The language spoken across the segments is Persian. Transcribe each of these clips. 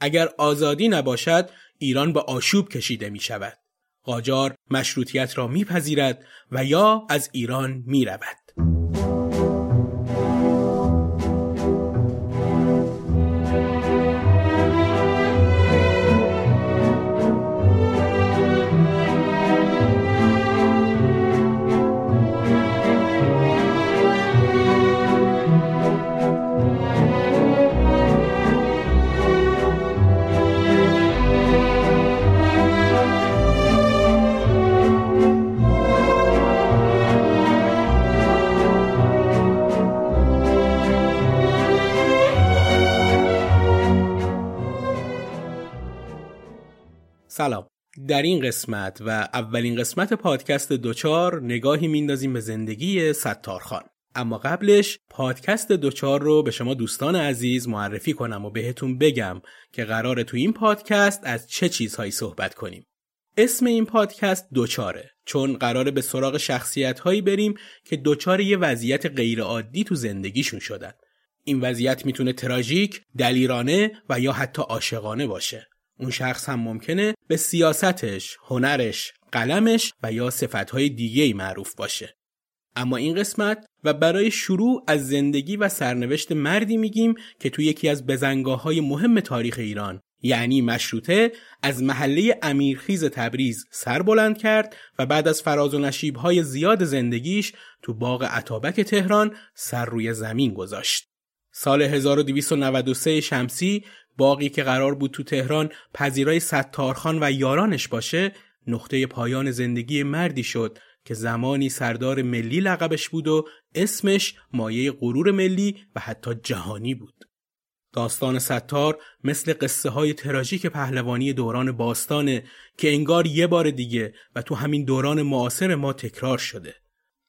اگر آزادی نباشد ایران به آشوب کشیده می شود. قاجار مشروطیت را میپذیرد و یا از ایران می رود. در این قسمت و اولین قسمت پادکست دوچار نگاهی میندازیم به زندگی ستارخان اما قبلش پادکست دوچار رو به شما دوستان عزیز معرفی کنم و بهتون بگم که قراره تو این پادکست از چه چیزهایی صحبت کنیم. اسم این پادکست دوچاره چون قراره به سراغ شخصیت هایی بریم که دوچار یه وضعیت غیرعادی تو زندگیشون شدن. این وضعیت می‌تونه تراژیک، دلیرانه و یا حتی عاشقانه باشه. اون شخص هم ممکنه به سیاستش، هنرش، قلمش و یا صفتهای دیگه معروف باشه. اما این قسمت و برای شروع از زندگی و سرنوشت مردی میگیم که تو یکی از بزنگاه های مهم تاریخ ایران یعنی مشروطه از محله امیرخیز تبریز سر بلند کرد و بعد از فراز و نشیب های زیاد زندگیش تو باغ عطابک تهران سر روی زمین گذاشت. سال 1293 شمسی باقی که قرار بود تو تهران پذیرای ستارخان و یارانش باشه نقطه پایان زندگی مردی شد که زمانی سردار ملی لقبش بود و اسمش مایه غرور ملی و حتی جهانی بود. داستان ستار مثل قصه های تراژیک پهلوانی دوران باستانه که انگار یه بار دیگه و تو همین دوران معاصر ما تکرار شده.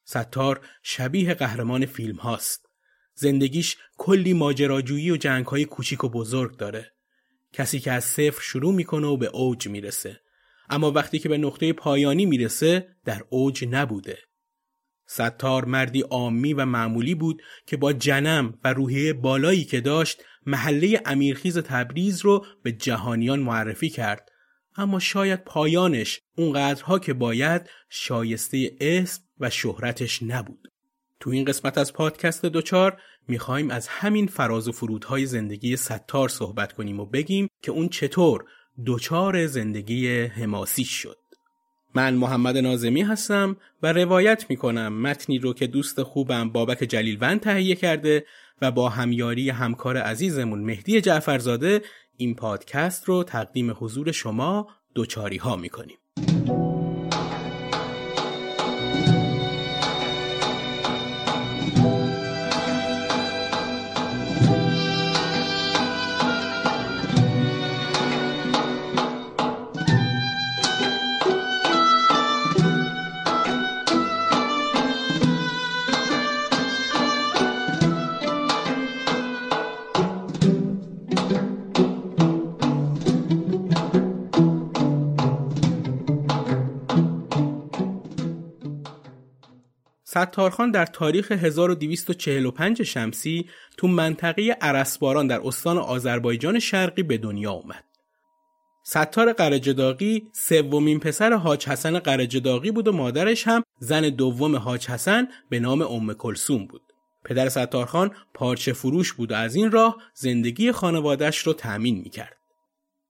ستار شبیه قهرمان فیلم هاست. زندگیش کلی ماجراجویی و جنگهای کوچیک و بزرگ داره. کسی که از صفر شروع می‌کنه و به اوج می‌رسه. اما وقتی که به نقطه پایانی می‌رسه در اوج نبوده. ستار مردی عامی و معمولی بود که با جنم و روحیه بالایی که داشت محله امیرخیز تبریز رو به جهانیان معرفی کرد اما شاید پایانش اونقدرها که باید شایسته اسم و شهرتش نبود. تو این قسمت از پادکست دوچار می‌خوایم از همین فراز و فرودهای زندگی ستار صحبت کنیم و بگیم که اون چطور دوچار زندگی حماسی شد. من محمد نازمی هستم و روایت می‌کنم متنی رو که دوست خوبم بابک جلیلوند تهیه کرده و با همیاری همکار عزیزمون مهدی جعفرزاده این پادکست رو تقدیم حضور شما دوچاری ها می‌کنیم. ستارخان در تاریخ 1245 شمسی تو منطقه عرسباران در استان آذربایجان شرقی به دنیا اومد. ستار قرجداغی سومین پسر حاج حسن قرجداغی بود و مادرش هم زن دوم حاج حسن به نام ام کلسوم بود. پدر ستارخان پارچه فروش بود و از این راه زندگی خانوادش رو تأمین می‌کرد.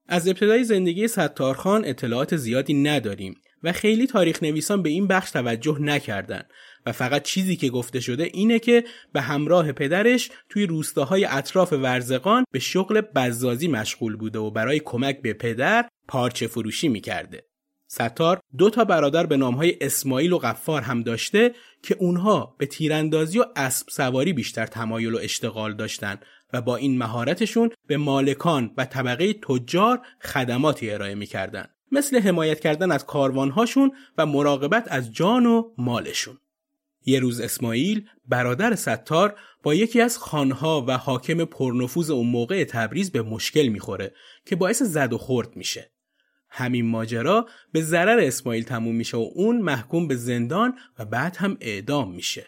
از ابتدای زندگی ستارخان اطلاعات زیادی نداریم و خیلی تاریخ نویسان به این بخش توجه نکردند و فقط چیزی که گفته شده اینه که به همراه پدرش توی روستاهای اطراف ورزقان به شغل بزازی مشغول بوده و برای کمک به پدر پارچه فروشی می‌کرده. ستار دو تا برادر به نامهای اسماعیل و غفار هم داشته که اونها به تیراندازی و اسب سواری بیشتر تمایل و اشتغال داشتن و با این مهارتشون به مالکان و طبقه تجار خدماتی ارائه می‌کردن مثل حمایت کردن از کاروانهاشون و مراقبت از جان و مالشون یه روز اسماعیل برادر ستار با یکی از خانها و حاکم پرنفوذ اون موقع تبریز به مشکل می‌خوره که باعث زد و خورد میشه. همین ماجرا به ضرر اسماعیل تموم میشه و اون محکوم به زندان و بعد هم اعدام میشه.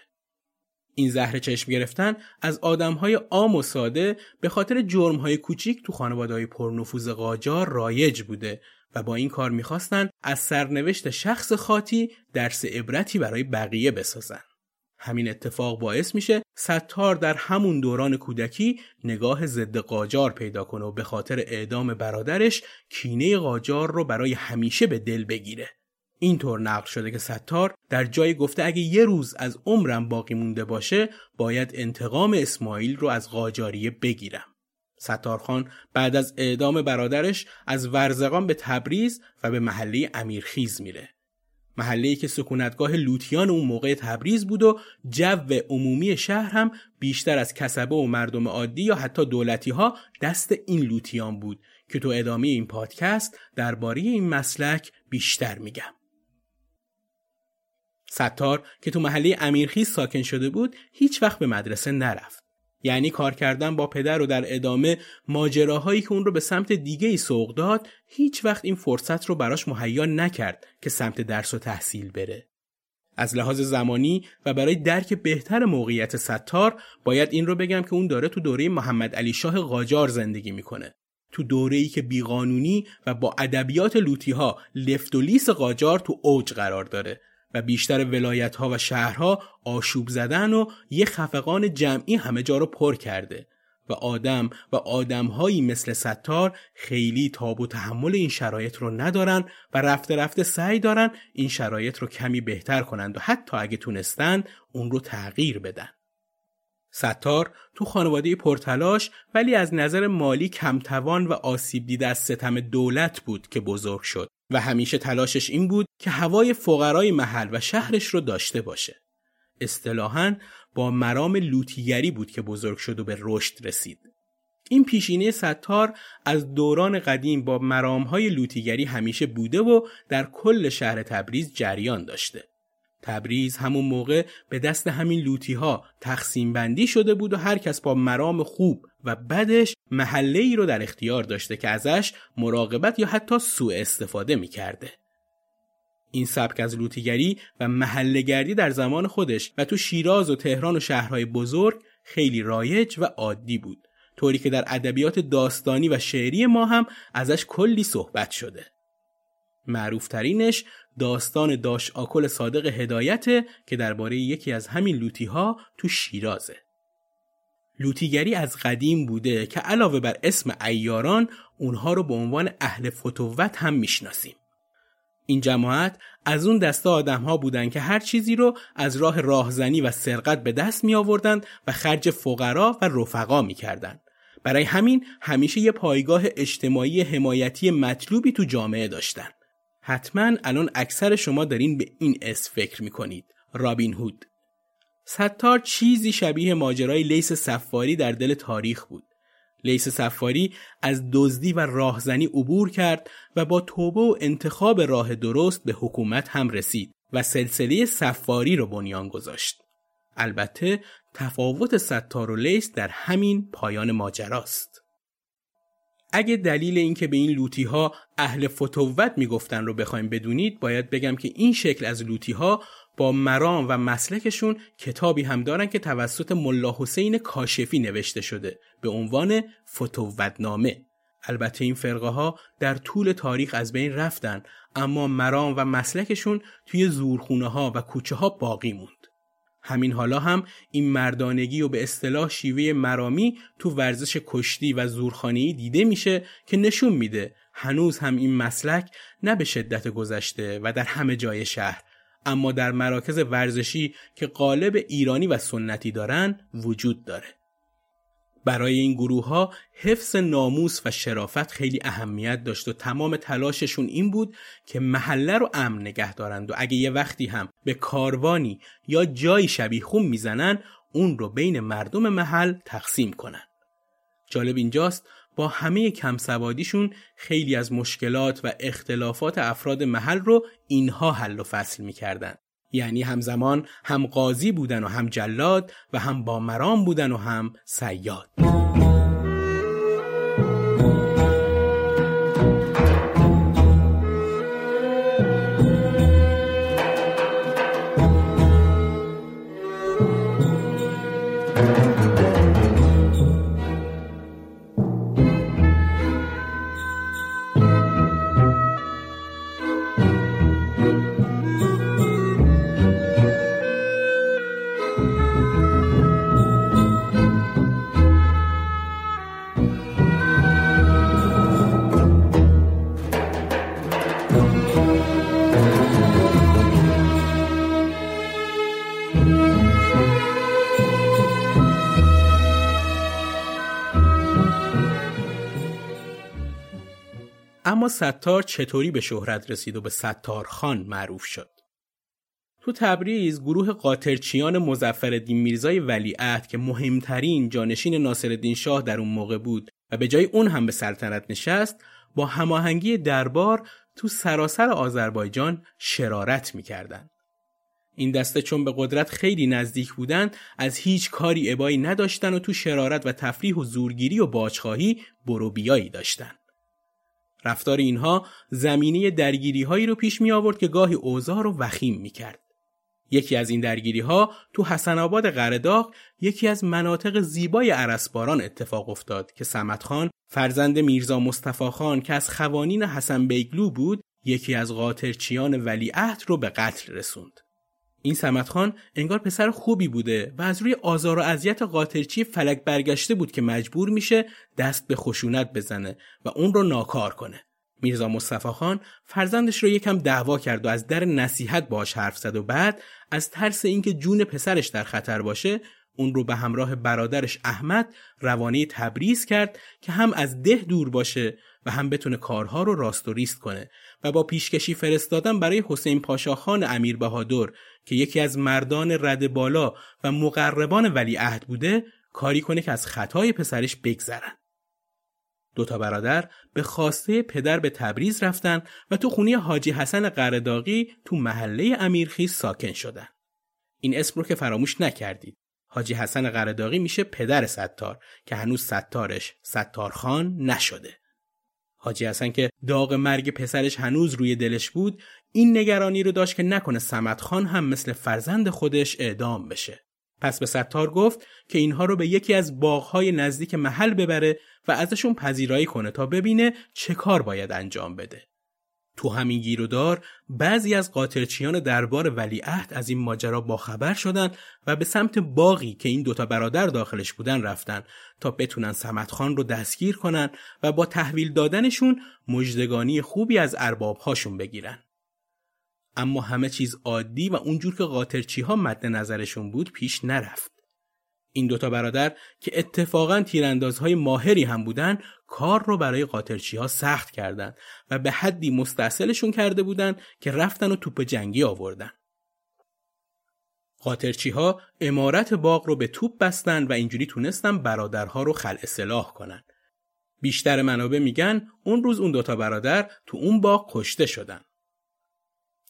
این زهر چشم گرفتن از آدمهای عام و ساده به خاطر جرمهای کوچیک تو خانواده پرنفوذ قاجار رایج بوده و با این کار می‌خواستن از سرنوشت شخص خاطی درس عبرتی برای بقیه بسازن. همین اتفاق باعث میشه ستار در همون دوران کودکی نگاه ضد قاجار پیدا کنه و به خاطر اعدام برادرش کینه قاجار رو برای همیشه به دل بگیره. اینطور نقل شده که ستار در جای گفته اگه یه روز از عمرم باقی مونده باشه باید انتقام اسماعیل رو از قاجاریه بگیرم. ستارخان بعد از اعدام برادرش از ورزقان به تبریز و به محله امیرخیز میره. محله که سکونتگاه لوتیان اون موقع تبریز بود و جو عمومی شهر هم بیشتر از کسبه و مردم عادی یا حتی دولتی ها دست این لوتیان بود که تو ادامه این پادکست درباره این مسلک بیشتر میگم. ستار که تو محله امیرخیز ساکن شده بود هیچ وقت به مدرسه نرفت. یعنی کار کردن با پدر و در ادامه ماجراهایی که اون رو به سمت دیگه ای سوق داد هیچ وقت این فرصت رو براش مهیا نکرد که سمت درس و تحصیل بره. از لحاظ زمانی و برای درک بهتر موقعیت ستار باید این رو بگم که اون داره تو دوره محمد علی شاه قاجار زندگی می‌کنه. تو دوره ای که بیقانونی و با ادبیات لوتی ها لفت و لیس قاجار تو اوج قرار داره و بیشتر ولایت ها و شهرها آشوب زدن و یه خفقان جمعی همه جا رو پر کرده و آدم و آدمهایی مثل ستار خیلی تاب و تحمل این شرایط رو ندارن و رفته رفته سعی دارن این شرایط رو کمی بهتر کنند و حتی اگه تونستن اون رو تغییر بدن. ستار تو خانواده پرتلاش ولی از نظر مالی کمتوان و آسیب دیده از ستم دولت بود که بزرگ شد و همیشه تلاشش این بود که هوای فقرای محل و شهرش رو داشته باشه. اصطلاحاً با مرام لوتیگری بود که بزرگ شد و به رشد رسید. این پیشینه ستار از دوران قدیم با مرامهای لوتیگری همیشه بوده و در کل شهر تبریز جریان داشته. تبریز همون موقع به دست همین لوتی ها تقسیم بندی شده بود و هر کس با مرام خوب و بدش محله ای رو در اختیار داشته که ازش مراقبت یا حتی سوء استفاده می کرده. این سبک از لوتیگری و محلهگردی در زمان خودش و تو شیراز و تهران و شهرهای بزرگ خیلی رایج و عادی بود طوری که در ادبیات داستانی و شعری ما هم ازش کلی صحبت شده معروفترینش داستان داش آکل صادق هدایت که درباره یکی از همین لوتی ها تو شیرازه لوتیگری از قدیم بوده که علاوه بر اسم ایاران اونها رو به عنوان اهل فتوت هم می‌شناسیم این جماعت از اون دسته آدم ها بودن که هر چیزی رو از راه راهزنی و سرقت به دست می آوردن و خرج فقرا و رفقا می کردن. برای همین همیشه یه پایگاه اجتماعی حمایتی مطلوبی تو جامعه داشتن. حتما الان اکثر شما دارین به این اس فکر کنید. رابین هود ستار چیزی شبیه ماجرای لیس سفاری در دل تاریخ بود. لیس سفاری از دزدی و راهزنی عبور کرد و با توبه و انتخاب راه درست به حکومت هم رسید و سلسله سفاری رو بنیان گذاشت. البته تفاوت ستار و لیس در همین پایان ماجراست. اگه دلیل اینکه به این لوتی ها اهل فتوت می‌گفتن رو بخوایم بدونید باید بگم که این شکل از لوتی ها با مرام و مسلکشون کتابی هم دارن که توسط ملا حسین کاشفی نوشته شده به عنوان فتوودنامه البته این فرقه ها در طول تاریخ از بین رفتن اما مرام و مسلکشون توی زورخونه ها و کوچه ها باقی موند. همین حالا هم این مردانگی و به اصطلاح شیوه مرامی تو ورزش کشتی و زورخانه‌ای دیده میشه که نشون میده هنوز هم این مسلک نه به شدت گذشته و در همه جای شهر اما در مراکز ورزشی که قالب ایرانی و سنتی دارن وجود داره. برای این گروه ها حفظ ناموس و شرافت خیلی اهمیت داشت و تمام تلاششون این بود که محله رو امن نگه دارند و اگه یه وقتی هم به کاروانی یا جایی شبیه خون می‌زنن اون رو بین مردم محل تقسیم کنن. جالب اینجاست با همه کم سوادیشون خیلی از مشکلات و اختلافات افراد محل رو اینها حل و فصل می‌کردن. یعنی همزمان هم قاضی بودن و هم جلاد و هم با مرام بودن و هم سیاد. اما ستار چطوری به شهرت رسید و به ستار خان معروف شد؟ تو تبریز گروه قاطرچیان مزفر میرزای ولیعهد که مهمترین جانشین ناصرالدین شاه در اون موقع بود و به جای اون هم به سلطنت نشست با هماهنگی دربار تو سراسر آذربایجان شرارت می‌کردند. این دسته چون به قدرت خیلی نزدیک بودند از هیچ کاری ابایی نداشتن و تو شرارت و تفریح و زورگیری و باجخواهی برو بیایی داشتن. رفتار اینها زمینه درگیری هایی رو پیش می آورد که گاهی اوضاع رو وخیم می کرد. یکی از این درگیری ها تو حسن آباد قرداغ یکی از مناطق زیبای عرسباران اتفاق افتاد که سمت خان فرزند میرزا مصطفی خان که از خوانین حسن بیگلو بود یکی از قاطرچیان ولیعهد رو به قتل رسوند. این سمت خان انگار پسر خوبی بوده و از روی آزار و اذیت قاطرچی فلک برگشته بود که مجبور میشه دست به خشونت بزنه و اون رو ناکار کنه. میرزا مصطفی خان فرزندش رو یکم دعوا کرد و از در نصیحت باش حرف زد و بعد از ترس اینکه جون پسرش در خطر باشه اون رو به همراه برادرش احمد روانه تبریز کرد که هم از ده دور باشه و هم بتونه کارها رو راست و ریست کنه و با پیشکشی فرستادن برای حسین پاشاخان امیر بهادر که یکی از مردان رد بالا و مقربان ولی عهد بوده کاری کنه که از خطای پسرش بگذرن. دوتا برادر به خواسته پدر به تبریز رفتن و تو خونی حاجی حسن قرداغی تو محله امیرخیز ساکن شدن. این اسم رو که فراموش نکردید. حاجی حسن قرداغی میشه پدر ستار که هنوز ستارش ستارخان نشده. حاجی حسن که داغ مرگ پسرش هنوز روی دلش بود این نگرانی رو داشت که نکنه سمت خان هم مثل فرزند خودش اعدام بشه. پس به ستار گفت که اینها رو به یکی از باغهای نزدیک محل ببره و ازشون پذیرایی کنه تا ببینه چه کار باید انجام بده. تو همین گیرودار بعضی از قاطرچیان دربار ولیعهد از این ماجرا باخبر شدن و به سمت باقی که این دوتا برادر داخلش بودن رفتن تا بتونن سمت خان رو دستگیر کنن و با تحویل دادنشون مجدگانی خوبی از اربابهاشون بگیرن. اما همه چیز عادی و اونجور که قاطرچی ها مد نظرشون بود پیش نرفت. این دوتا برادر که اتفاقا تیراندازهای ماهری هم بودن کار رو برای قاطرچی ها سخت کردند و به حدی مستحصلشون کرده بودن که رفتن و توپ جنگی آوردن. قاطرچی ها امارت باغ رو به توپ بستن و اینجوری تونستن برادرها رو خل اصلاح کنن. بیشتر منابع میگن اون روز اون دوتا برادر تو اون باغ کشته شدن.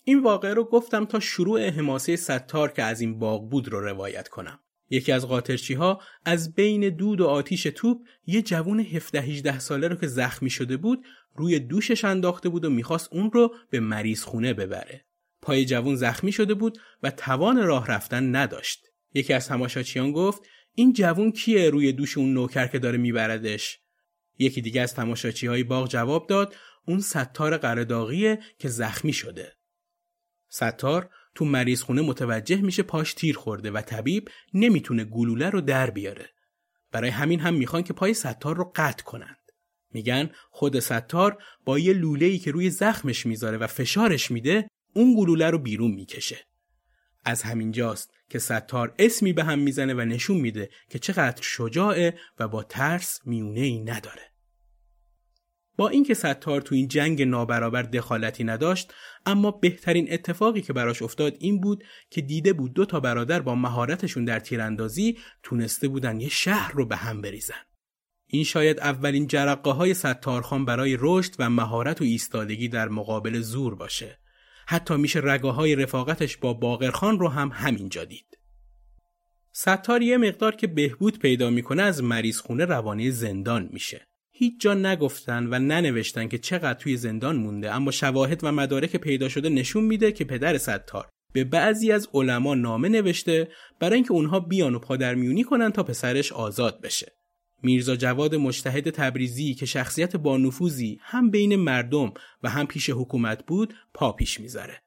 این واقعه رو گفتم تا شروع حماسه ستار که از این باغ بود رو روایت کنم. یکی از قاطرچی ها از بین دود و آتیش توپ یه جوون 17 18 ساله رو که زخمی شده بود روی دوشش انداخته بود و می‌خواست اون رو به مریض خونه ببره. پای جوون زخمی شده بود و توان راه رفتن نداشت. یکی از تماشاچیان گفت این جوون کیه روی دوش اون نوکر که داره میبردش؟ یکی دیگه از تماشاچی های باغ جواب داد اون ستار قرداغیه که زخمی شده. ستار تو مریض خونه متوجه میشه پاش تیر خورده و طبیب نمی‌تونه گلوله رو در بیاره. برای همین هم می‌خوان که پای ستار رو قطع کنند. میگن خود ستار با یه لوله که روی زخمش می‌ذاره و فشارش میده اون گلوله رو بیرون می‌کشه. از همین جاست که ستار اسمی به هم می‌زنه و نشون میده که چقدر شجاعه و با ترس میونه ای نداره. با اینکه ستار تو این جنگ نابرابر دخالتی نداشت اما بهترین اتفاقی که براش افتاد این بود که دیده بود دو تا برادر با مهارتشون در تیراندازی تونسته بودن یه شهر رو به هم بریزن. این شاید اولین جرقه های ستارخان برای رشد و مهارت و ایستادگی در مقابل زور باشه. حتی میشه رگه های رفاقتش با باقرخان رو هم همینجا دید. ستار یه مقدار که بهبود پیدا می‌کنه از مریض خونه روانه زندان میشه. هیچ جا نگفتن و ننوشتن که چقدر توی زندان مونده اما شواهد و مدارک پیدا شده نشون میده که پدر ستار به بعضی از علما نامه نوشته برای اینکه اونها بیان و پادرمیونی کنن تا پسرش آزاد بشه. میرزا جواد مجتهد تبریزی که شخصیت با نفوذی هم بین مردم و هم پیش حکومت بود پا پیش می‌ذاره.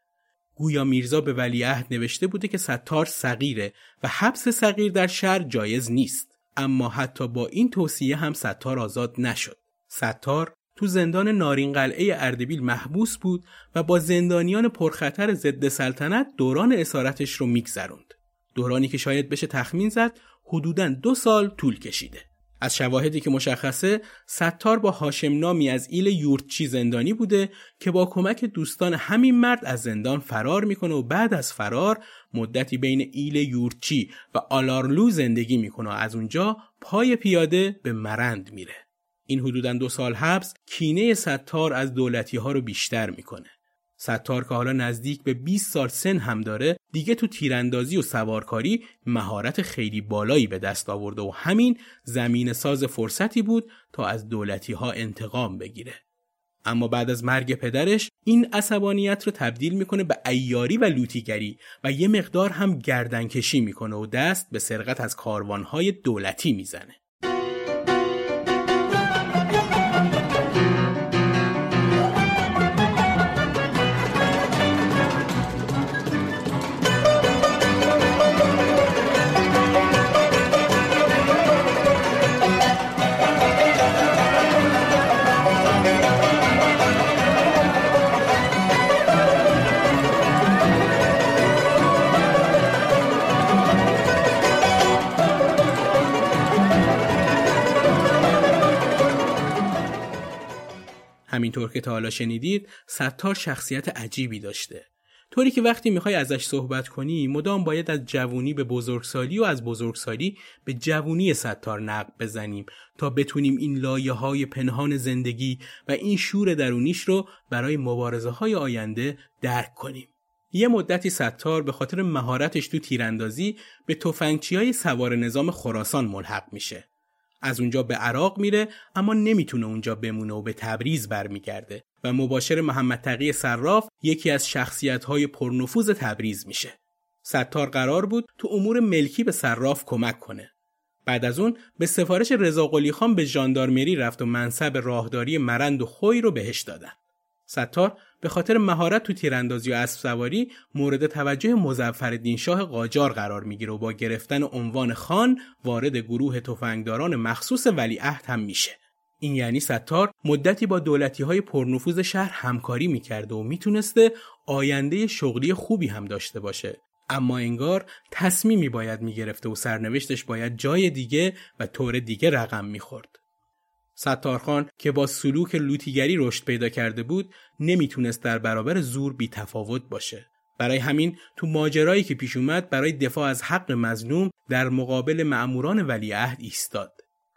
گویا میرزا به ولیعهد نوشته بوده که ستار صغیره و حبس صغیر در شهر جایز نیست. اما حتی با این توصیه هم ستار آزاد نشد. ستار تو زندان نارین قلعه اردبیل محبوس بود و با زندانیان پرخطر ضد سلطنت دوران اسارتش رو میگذروند. دورانی که شاید بشه تخمین زد حدوداً دو سال طول کشیده. از شواهدی که مشخصه ستار با هاشم نامی از ایل یورتچی زندانی بوده که با کمک دوستان همین مرد از زندان فرار می‌کنه و بعد از فرار مدتی بین ایل یورتچی و آلارلو زندگی می‌کنه و از اونجا پای پیاده به مرند میره. این حدودا دو سال حبس کینه ستار از دولتی ها رو بیشتر می‌کنه. ستار که حالا نزدیک به 20 سال سن هم داره دیگه تو تیراندازی و سوارکاری مهارت خیلی بالایی به دست آورده و همین زمین ساز فرصتی بود تا از دولتی ها انتقام بگیره. اما بعد از مرگ پدرش این عصبانیت رو تبدیل می‌کنه به ایاری و لوتیگری و یه مقدار هم گردنکشی می‌کنه و دست به سرقت از کاروانهای دولتی می‌زنه. همینطور که تا حالا شنیدید ستار شخصیت عجیبی داشته طوری که وقتی می‌خوای ازش صحبت کنی مدام باید از جوونی به بزرگسالی و از بزرگسالی به جوونی ستار نقب بزنیم تا بتونیم این لایه های پنهان زندگی و این شور درونیش رو برای مبارزه های آینده درک کنیم. یه مدتی ستار به خاطر مهارتش تو تیراندازی به توفنگچی های سوار نظام خراسان ملحق میشه. از اونجا به عراق میره اما نمی‌تونه اونجا بمونه و به تبریز برمیگرده و مباشر محمد تقی صراف یکی از شخصیت های پرنفوذ تبریز میشه. ستار قرار بود تو امور ملکی به صراف کمک کنه. بعد از اون به سفارش رضا خان به ژاندارمری رفت و منصب راهداری مرند و خوی رو بهش دادن. ستار به خاطر مهارت تو تیراندازی و اسب سواری مورد توجه مظفرالدین شاه قاجار قرار می‌گیره و با گرفتن عنوان خان وارد گروه تفنگداران مخصوص ولیعهد هم میشه. این یعنی ستار مدتی با دولتی های پرنفوذ شهر همکاری می‌کرده و می‌تونسته آینده شغلی خوبی هم داشته باشه. اما انگار تصمیمی باید می‌گرفته و سرنوشتش باید جای دیگه و طور دیگه رقم می‌خورد. ستارخان که با سلوک لوتیگری رشد پیدا کرده بود نمی‌تونست در برابر زور بی تفاوت باشه. برای همین تو ماجرایی که پیش اومد برای دفاع از حق مظلوم در مقابل مأموران ولیعهد ایستاد.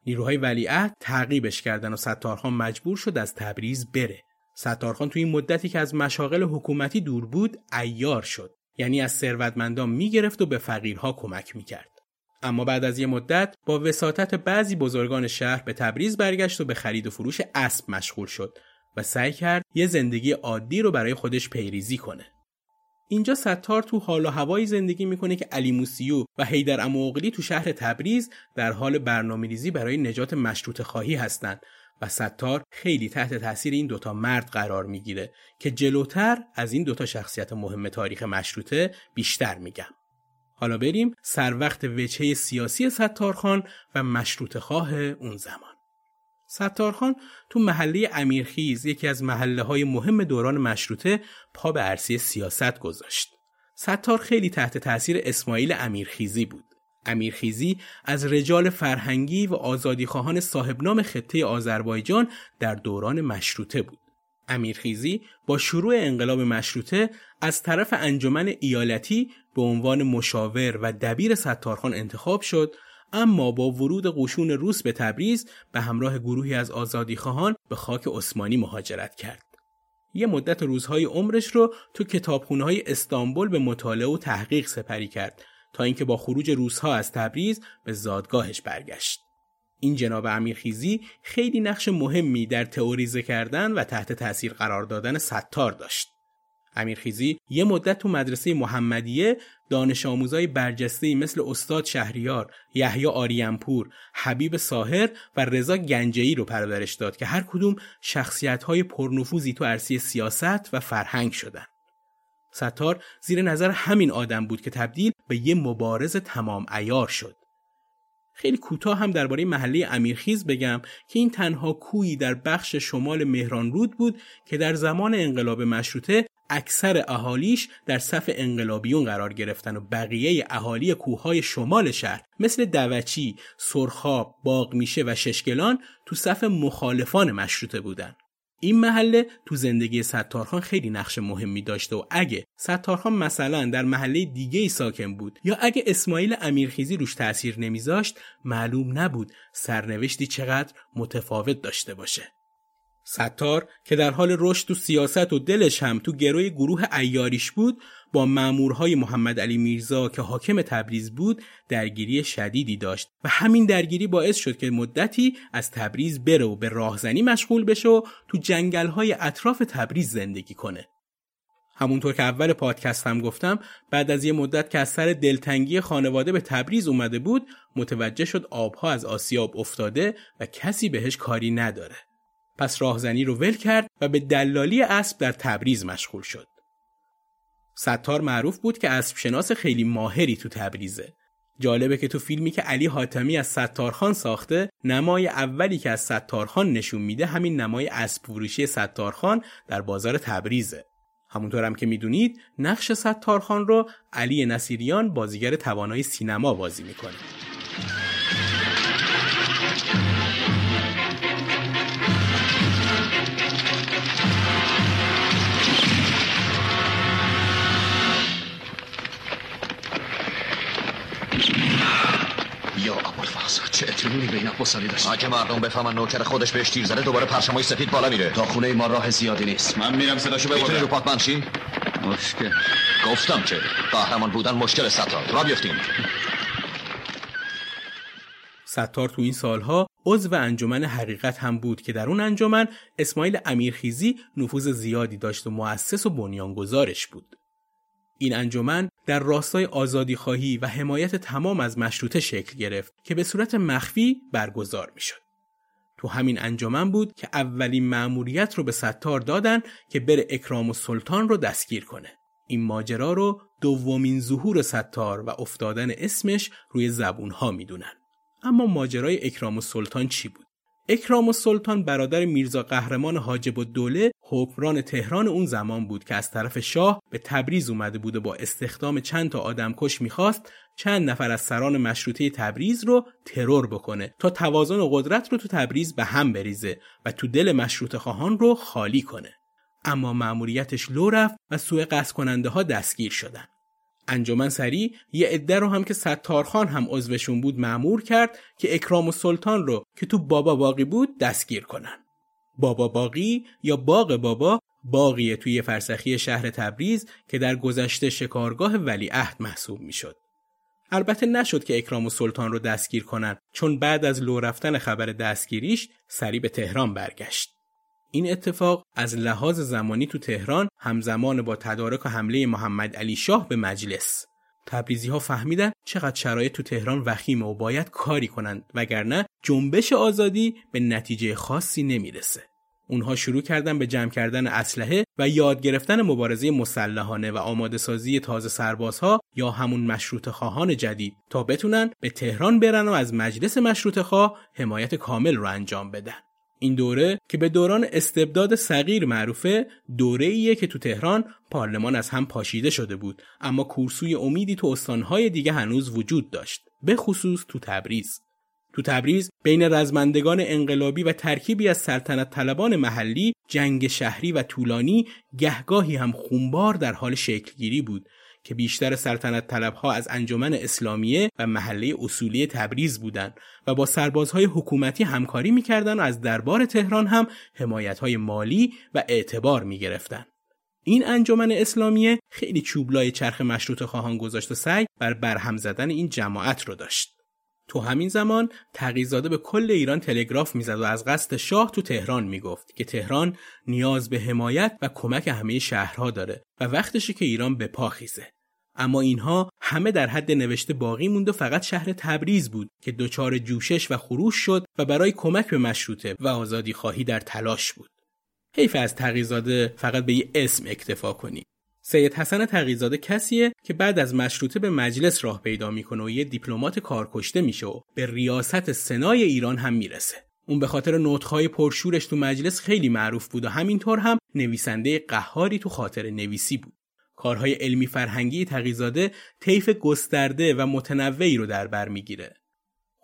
نیروهای ولیعهد تعقیبش کردن و ستارخان مجبور شد از تبریز بره. ستارخان تو این مدتی که از مشاغل حکومتی دور بود ایار شد. یعنی از ثروتمندان می‌گرفت و به فقیرها کمک می‌کرد. اما بعد از یه مدت با وساطت بعضی بزرگان شهر به تبریز برگشت و به خرید و فروش اسب مشغول شد و سعی کرد یه زندگی عادی رو برای خودش پیریزی کنه. اینجا ستار تو حال و هوایی زندگی می‌کنه که علی موسیو و حیدر اموغلی تو شهر تبریز در حال برنامه ریزی برای نجات مشروط خواهی هستند و ستار خیلی تحت تاثیر این دوتا مرد قرار می‌گیره که جلوتر از این دوتا شخصیت مهم تاریخ مشروطه بیشتر میگم. حالا بریم سر وقت وجهه سیاسی ستارخان و مشروط خواه اون زمان. ستارخان تو محله امیرخیز یکی از محله های مهم دوران مشروطه پا به عرصه سیاست گذاشت. ستار خیلی تحت تاثیر اسماعیل امیرخیزی بود. امیرخیزی از رجال فرهنگی و آزادیخواهان صاحب نام خطه آذربایجان در دوران مشروطه بود. امیرخیزی با شروع انقلاب مشروطه از طرف انجمن ایالتی به عنوان مشاور و دبیر ستارخان انتخاب شد اما با ورود قشون روس به تبریز به همراه گروهی از آزادیخواهان به خاک عثمانی مهاجرت کرد. یه مدت روزهای عمرش رو تو کتابخونه های استانبول به مطالعه و تحقیق سپری کرد تا اینکه با خروج روسها از تبریز به زادگاهش برگشت. این جناب امیرخیزی خیلی نقش مهمی در تئوریزه کردن و تحت تاثیر قرار دادن ستار داشت. امیرخیزی یه مدت تو مدرسه محمدیه دانش آموزای برجسته مثل استاد شهریار، یحیی آریانپور، حبیب ساهر و رضا گنجهی رو پرورش داد که هر کدوم شخصیت‌های پرنفوذی تو عرصه سیاست و فرهنگ شدن. ستار زیر نظر همین آدم بود که تبدیل به یه مبارز تمام ایار شد. خیلی کوتاه هم درباره محله امیرخیز بگم که این تنها کویی در بخش شمال مهران رود بود که در زمان انقلاب مشروطه اکثر اهالیش در صف انقلابیون قرار گرفتن و بقیه اهالی کوههای شمال شهر مثل دوچی، سرخاب، باغمیشه و ششگلان تو صف مخالفان مشروطه بودن. این محله تو زندگی ستارخان خیلی نقش مهمی داشته و اگه ستارخان مثلا در محله دیگه ای ساکن بود یا اگه اسماعیل امیرخیزی روش تاثیر نمیذاشت معلوم نبود سرنوشتی چقدر متفاوت داشته باشه. ستار که در حال رشد تو سیاست و دلش هم تو گروه گروه ایاریش بود با مامورهای محمد علی میرزا که حاکم تبریز بود درگیری شدیدی داشت و همین درگیری باعث شد که مدتی از تبریز بره و به راهزنی مشغول بشه و تو جنگلهای اطراف تبریز زندگی کنه. همونطور که اول پادکست هم گفتم بعد از یه مدت که از سر دلتنگی خانواده به تبریز اومده بود متوجه شد آبها از آسیاب افتاده و کسی بهش کاری نداره. پس راهزنی رو ول کرد و به دلالی اسب در تبریز مشغول شد. ستار معروف بود که اسب شناس خیلی ماهری تو تبریزه. جالبه که تو فیلمی که علی حاتمی از ستارخان ساخته نمای اولی که از ستارخان نشون میده همین نمای اسب فروشی ستارخان در بازار تبریزه. همونطور هم که می‌دونید نقش ستارخان رو علی نصیریان بازیگر توانای سینما بازی می‌کنه. چه اطمینانی به این عباس علی داشت. اگه مردم بفهمن نوکر خودش بهش تیر زده دوباره پرشمای سفید بالا میره. تا خونه ما راه زیادی نیست. من میرم صداشو ببرم. می‌تونی رو پاتمن شی مشکل. گفتم که قهرمان بودن مشکل ستار. را بیفتیم ستار تو این سالها عضو انجمن حقیقت هم بود که در اون انجمن اسماعیل امیرخیزی نفوذ زیادی داشت و مؤسس و بنیانگذارش بود. این انجمن در راستای آزادی خواهی و حمایت تمام از مشروطه شکل گرفت که به صورت مخفی برگزار می شد. تو همین انجمن بود که اولین مأموریت رو به ستار دادن که بره اکرام و سلطان رو دستگیر کنه. این ماجرا رو دومین ظهور ستار و افتادن اسمش روی زبونها می‌دونن. اما ماجرای اکرام و سلطان چی بود؟ اکرام و سلطان برادر میرزا قهرمان حاجب و دوله حکمران تهران اون زمان بود که از طرف شاه به تبریز اومده بود و با استخدام چند تا آدمکش می‌خواست چند نفر از سران مشروطه تبریز رو ترور بکنه تا توازن و قدرت رو تو تبریز به هم بریزه و تو دل مشروط خواهان رو خالی کنه. اما مأموریتش لو رفت و سوء قصد کننده ها دستگیر شدن. انجمن سری یه عده رو هم که ستارخان هم عضوشون بود معمور کرد که اکرام و سلطان رو که تو بابا باقی بود دستگیر کنن. بابا باقی یا باغ بابا باقیه توی فرسخی شهر تبریز که در گذشته شکارگاه ولیعهد محسوب می‌شد. البته نشد که اکرام و سلطان رو دستگیر کنن چون بعد از لو رفتن خبر دستگیریش سری به تهران برگشت. این اتفاق از لحاظ زمانی تو تهران همزمان با تدارک و حمله محمد علی شاه به مجلس تبریزی ها فهمیدن چقدر شرایط تو تهران وخیمه و باید کاری کنند وگرنه جنبش آزادی به نتیجه خاصی نمی‌رسه. اونها شروع کردن به جمع کردن اسلحه و یاد گرفتن مبارزه مسلحانه و آماده سازی تازه سربازها یا همون مشروط خواهان جدید تا بتونن به تهران برن و از مجلس مشروط خواه حمایت کامل رو انجام بدن. این دوره که به دوران استبداد صغیر معروفه دوره ایه که تو تهران پارلمان از هم پاشیده شده بود اما کورسوی امیدی تو استانهای دیگه هنوز وجود داشت به خصوص تو تبریز تو تبریز بین رزمندگان انقلابی و ترکیبی از سلطنت طلبان محلی جنگ شهری و طولانی گهگاهی هم خونبار در حال شکلگیری بود که بیشتر سلطنت طلبها از انجمن اسلامیه و محله اصولی تبریز بودند و با سربازهای حکومتی همکاری می‌کردند و از دربار تهران هم حمایتهای مالی و اعتبار می‌گرفتند. این انجمن اسلامیه خیلی چوبلای چرخ مشروط خواهان گذاشت و سعی بر برهم زدن این جماعت رو داشت. تو همین زمان تقیزاده به کل ایران تلگراف می‌زد و از قصد شاه تو تهران می‌گفت که تهران نیاز به حمایت و کمک همه شهرها داره و وقتشه که ایران به پا خیزه. اما اینها همه در حد نوشته باقی موند و فقط شهر تبریز بود که دچار جوشش و خروش شد و برای کمک به مشروطه و آزادی خواهی در تلاش بود. حیف از تقیزاده فقط به یه اسم اکتفا کنی. سید حسن تقیزاده کسیه که بعد از مشروطه به مجلس راه پیدا می‌کنه و یه دیپلمات کارکشته میشه و به ریاست سنای ایران هم می‌رسه. اون به خاطر نوتخای پرشورش تو مجلس خیلی معروف بود و همینطور هم نویسنده قهاری تو خاطر نویسی بود. کارهای علمی فرهنگی تقیزاده طیف گسترده و متنوعی رو در بر می‌گیره.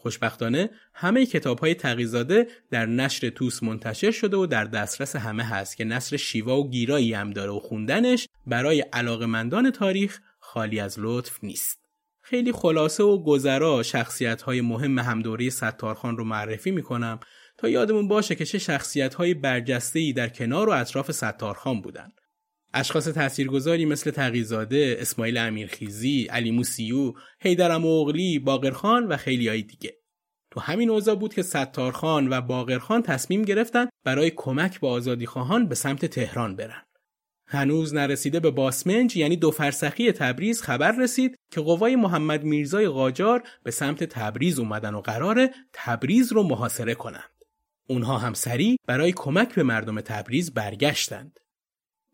خوشبختانه همه کتاب های تقیزاده در نشر توس منتشر شده و در دسترس همه هست که نصر شیوا و گیرایی هم داره و خوندنش برای علاقمندان تاریخ خالی از لطف نیست. خیلی خلاصه و گذرا شخصیت های مهم همدوری ستارخان رو معرفی می‌کنم تا یادمون باشه که چه شخصیت های در کنار و اطراف ستارخان بودن. اشخاص تاثیرگذاری مثل تقیزاده، اسماعیل امیرخیزی، علی موسیو، حیدر مغلی، باقرخان و خیلی های دیگه. تو همین اوضاع بود که ستارخان و باقرخان تصمیم گرفتن برای کمک به آزادی خواهان به سمت تهران برن. هنوز نرسیده به باسمنج یعنی دو فرسخی تبریز خبر رسید که قوای محمد میرزای قاجار به سمت تبریز اومدن و قرار تبریز رو محاصره کنند. اونها هم سریع برای کمک به مردم تبریز برگشتند.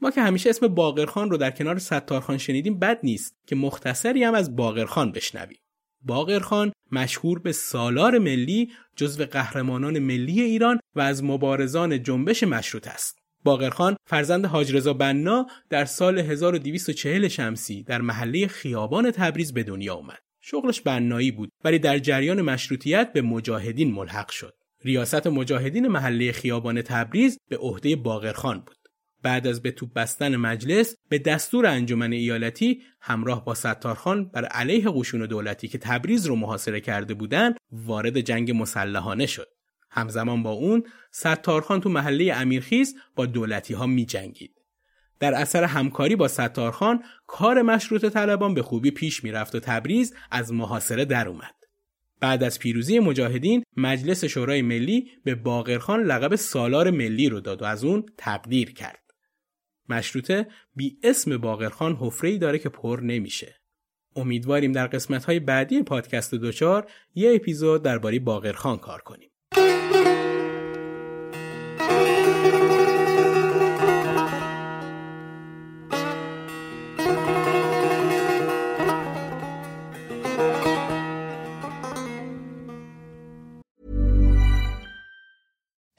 ما که همیشه اسم باقرخان رو در کنار ستارخان شنیدیم بد نیست که مختصری هم از باقرخان بشنویم. باقرخان مشهور به سالار ملی جزو قهرمانان ملی ایران و از مبارزان جنبش مشروط است. باقرخان فرزند حاج رضا بنا در سال 1240 شمسی در محله خیابان تبریز به دنیا آمد. شغلش بنایی بود ولی در جریان مشروطیت به مجاهدین ملحق شد. ریاست مجاهدین محله خیابان تبریز به عهده باقرخان بود. بعد از به توپ بستن مجلس به دستور انجمن ایالتی همراه با ستارخان بر علیه قشون دولتی که تبریز رو محاصره کرده بودند وارد جنگ مسلحانه شد. همزمان با اون ستارخان تو محله امیرخیز با دولتی ها می جنگید. در اثر همکاری با ستارخان کار مشروط طلبان به خوبی پیش می‌رفت و تبریز از محاصره در اومد. بعد از پیروزی مجاهدین مجلس شورای ملی به باقرخان لقب سالار ملی رو داد و از اون تقدیر کرد. مشروطه بی اسم باقرخان حفره ای داره که پر نمیشه. امیدواریم در قسمت های بعدی پادکست دوچار یه اپیزود درباره باقرخان کار کنیم.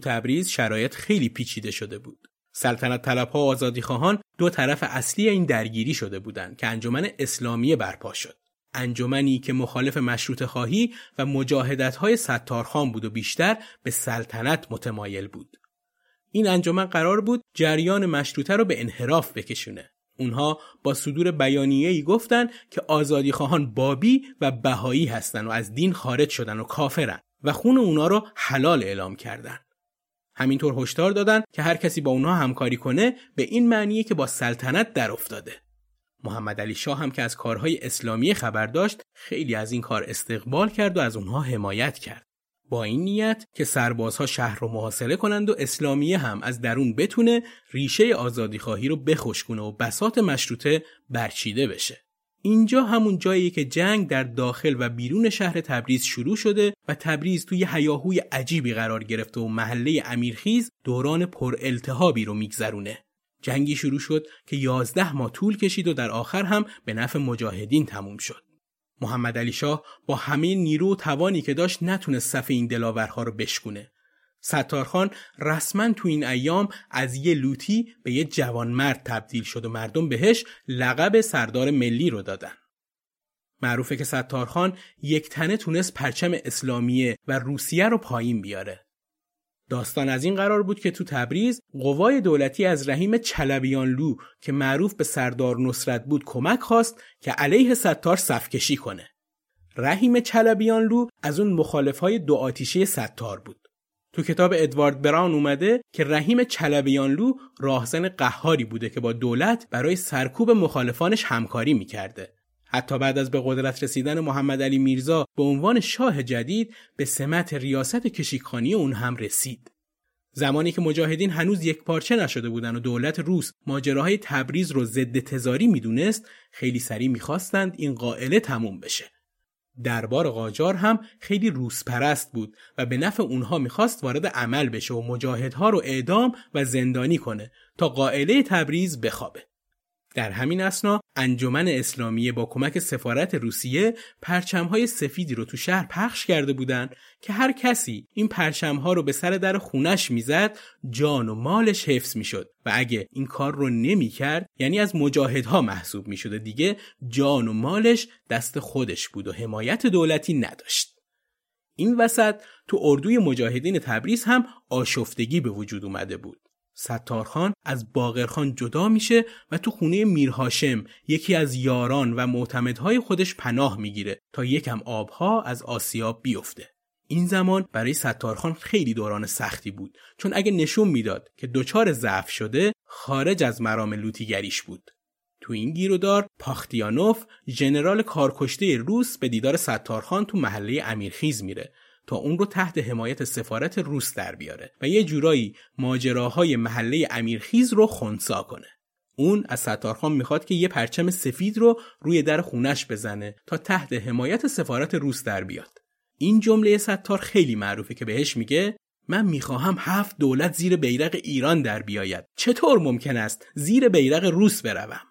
تبریز شرایط خیلی پیچیده شده بود. سلطنت طلبها و آزادی خواهان دو طرف اصلی این درگیری شده بودند که انجمن اسلامی برپا شد. انجمنی که مخالف مشروط خواهی و مجاهدت های ستارخان بود و بیشتر به سلطنت متمایل بود. این انجمن قرار بود جریان مشروطه رو به انحراف بکشونه. اونها با صدور بیانیه‌ای گفتن که آزادی خواهان بابی و بهایی هستن و از دین خارج شدن و کافرن و خون اونا رو حلال اعلام کردن. همینطور هشدار دادن که هر کسی با اونها همکاری کنه به این معنیه که با سلطنت در افتاده. محمد علی شاه هم که از کارهای اسلامی خبر داشت خیلی از این کار استقبال کرد و از اونها حمایت کرد. با این نیت که سربازها شهر رو محاصره کنند و اسلامیه هم از درون بتونه ریشه آزادی خواهی رو بخشکونه و بسات مشروطه برچیده بشه. اینجا همون جاییه که جنگ در داخل و بیرون شهر تبریز شروع شده و تبریز توی هیاهوی عجیبی قرار گرفته و محله امیرخیز دوران پر التهابی رو میگذرونه. جنگی شروع شد که یازده ماه طول کشید و در آخر هم به نفع مجاهدین تموم شد. محمد علی شاه با همه نیرو و توانی که داشت نتونست صف این دلاورها رو بشکونه. ستارخان رسما تو این ایام از یه لوتی به یه جوانمرد تبدیل شد و مردم بهش لقب سردار ملی رو دادن. معروفه که ستارخان یک تنه تونست پرچم اسلامیه و روسیه رو پایین بیاره. داستان از این قرار بود که تو تبریز قوای دولتی از رحیم چلبیانلو که معروف به سردار نصرت بود کمک خواست که علیه ستار صفکشی کنه. رحیم چلبیانلو از اون مخالفهای دو آتیشه ستار بود. تو کتاب ادوارد بران اومده که رحیم چلبیانلو راهزن قهاری بوده که با دولت برای سرکوب مخالفانش همکاری می‌کرده. حتی بعد از به قدرت رسیدن محمد علی میرزا به عنوان شاه جدید به سمت ریاست کشیکخانی اون هم رسید. زمانی که مجاهدین هنوز یک پارچه نشده بودن و دولت روس ماجراهای تبریز رو ضد تزاری می‌دونست خیلی سریع می‌خواستند این قائله تموم بشه. دربار قاجار هم خیلی روسپرست بود و به نفع اونها می‌خواست وارد عمل بشه و مجاهدها رو اعدام و زندانی کنه تا قائله تبریز بخوابه. در همین اسنا انجمن اسلامیه با کمک سفارت روسیه پرچمهای سفیدی رو تو شهر پخش کرده بودند که هر کسی این پرچمها رو به سر در خونش می‌زد جان و مالش حفظ می‌شد. و اگه این کار رو نمی‌کرد یعنی از مجاهدها محسوب می‌شده دیگه جان و مالش دست خودش بود و حمایت دولتی نداشت. این وسط تو اردوی مجاهدین تبریز هم آشفتگی به وجود اومده بود. ستارخان از باقرخان جدا میشه و تو خونه میرهاشم یکی از یاران و معتمدهای خودش پناه می‌گیره تا یکم آبها از آسیاب بیفته. این زمان برای ستارخان خیلی دوران سختی بود چون اگه نشون می‌داد که دچار ضعف شده خارج از مرام لوتیگریش بود. تو این گیرودار پاختیانوف ژنرال کارکشته روس به دیدار ستارخان تو محله امیرخیز میره تا اون رو تحت حمایت سفارت روس در بیاره و یه جورایی ماجراهای محله امیرخیز رو خونسا کنه. اون از ستارخان می‌خواد که یه پرچم سفید رو روی در خونش بزنه تا تحت حمایت سفارت روس در بیاد. این جمله ستار خیلی معروفه که بهش میگه من می‌خواهم هفت دولت زیر بیرق ایران در بیاید. چطور ممکن است زیر بیرق روس بروم؟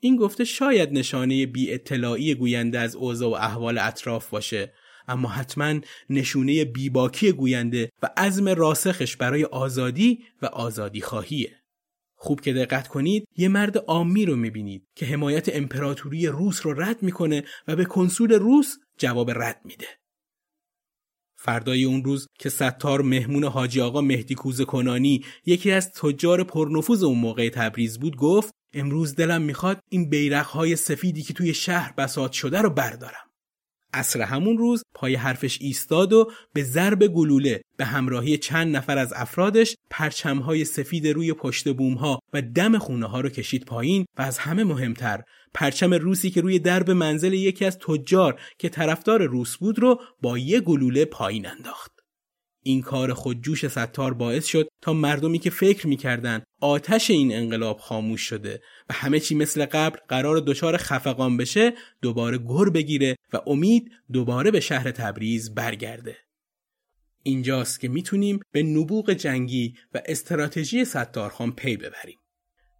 این گفته شاید نشانه بی اطلاعی گوینده از اوضاع و احوال اطراف باشه اما حتما نشونه بیباکی گوینده و عزم راسخش برای آزادی و آزادی خواهیه. خوب که دقت کنید یه مرد عامی رو می‌بینید که حمایت امپراتوری روس رو رد می‌کنه و به کنسول روس جواب رد میده. فردای اون روز که ستار مهمون حاجی آقا مهدی کوزه کنانی یکی از تجار پرنفوذ اون موقع تبریز بود گفت امروز دلم می‌خواد این بیرقهای سفیدی که توی شهر بساط شده رو بردارم. اصر همون روز پای حرفش ایستاد و به ضرب گلوله به همراهی چند نفر از افرادش پرچمهای سفید روی پشت بومها و دم خونه ها رو کشید پایین و از همه مهمتر پرچم روسی که روی درب منزل یکی از تجار که طرفدار روس بود رو با یه گلوله پایین انداخت. این کار خودجوش ستار باعث شد تا مردمی که فکر می‌کردن آتش این انقلاب خاموش شده و همه چی مثل قبل قرار دچار خفقان بشه دوباره گر بگیره و امید دوباره به شهر تبریز برگرده. اینجاست که می‌تونیم به نبوغ جنگی و استراتژی ستارخان پی ببریم.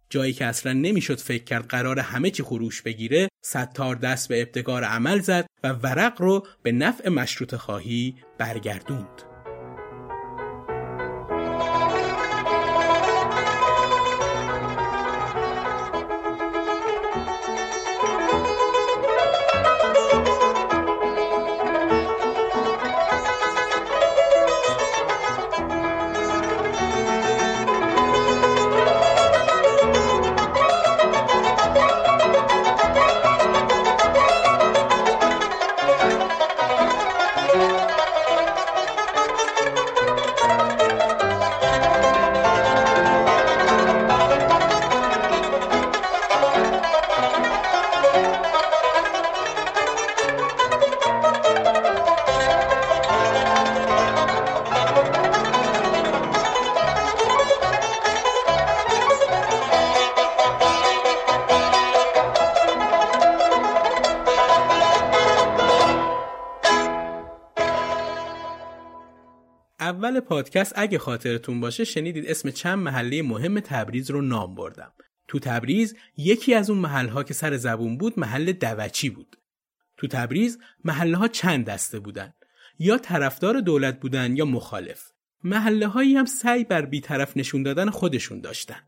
جایی که اصلا نمی‌شد فکر کرد قرار همه چی خروش بگیره ستار دست به ابتکار عمل زد و ورق رو به نفع مشروط خواهی برگردوند. پادکست اگه خاطرتون باشه شنیدید اسم چند محله مهم تبریز رو نام بردم. تو تبریز یکی از اون محلها که سر زبون بود محل دوچی بود. تو تبریز محله ها چند دسته بودن. یا طرفدار دولت بودن یا مخالف. محله هایی هم سعی بر بیطرف نشون دادن خودشون داشتن.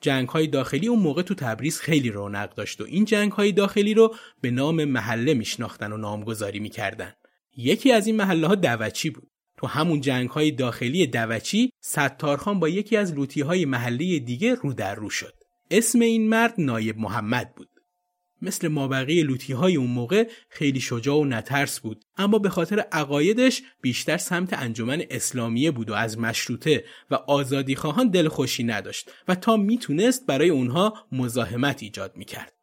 جنگ های داخلی اون موقع تو تبریز خیلی رونق داشت و این جنگ های داخلی رو به نام محله میشناختن و نامگذاری می‌کردن. یکی از این محله ها دوچی بود. تو همون جنگ های داخلی دوچی ستارخان با یکی از لوتی های محلی دیگه رو در رو شد. اسم این مرد نایب محمد بود. مثل مابقی لوتی های اون موقع خیلی شجاع و نترس بود اما به خاطر عقایدش بیشتر سمت انجمن اسلامیه بود و از مشروطه و آزادی خواهان دل خوشی نداشت و تا می‌تونست برای اونها مزاحمت ایجاد می‌کرد.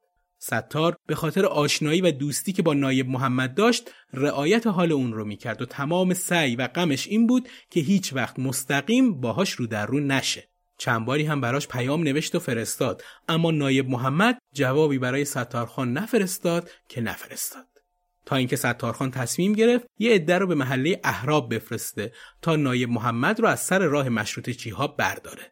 ستار به خاطر آشنایی و دوستی که با نایب محمد داشت رعایت حال اون رو می‌کرد و تمام سعی و غمش این بود که هیچ وقت مستقیم باهاش رو در رو نشه. چند باری هم براش پیام نوشت و فرستاد اما نایب محمد جوابی برای ستارخان نفرستاد که نفرستاد. تا اینکه ستارخان تصمیم گرفت یه عده رو به محله احراب بفرسته تا نایب محمد رو از سر راه مشروط چیها برداره.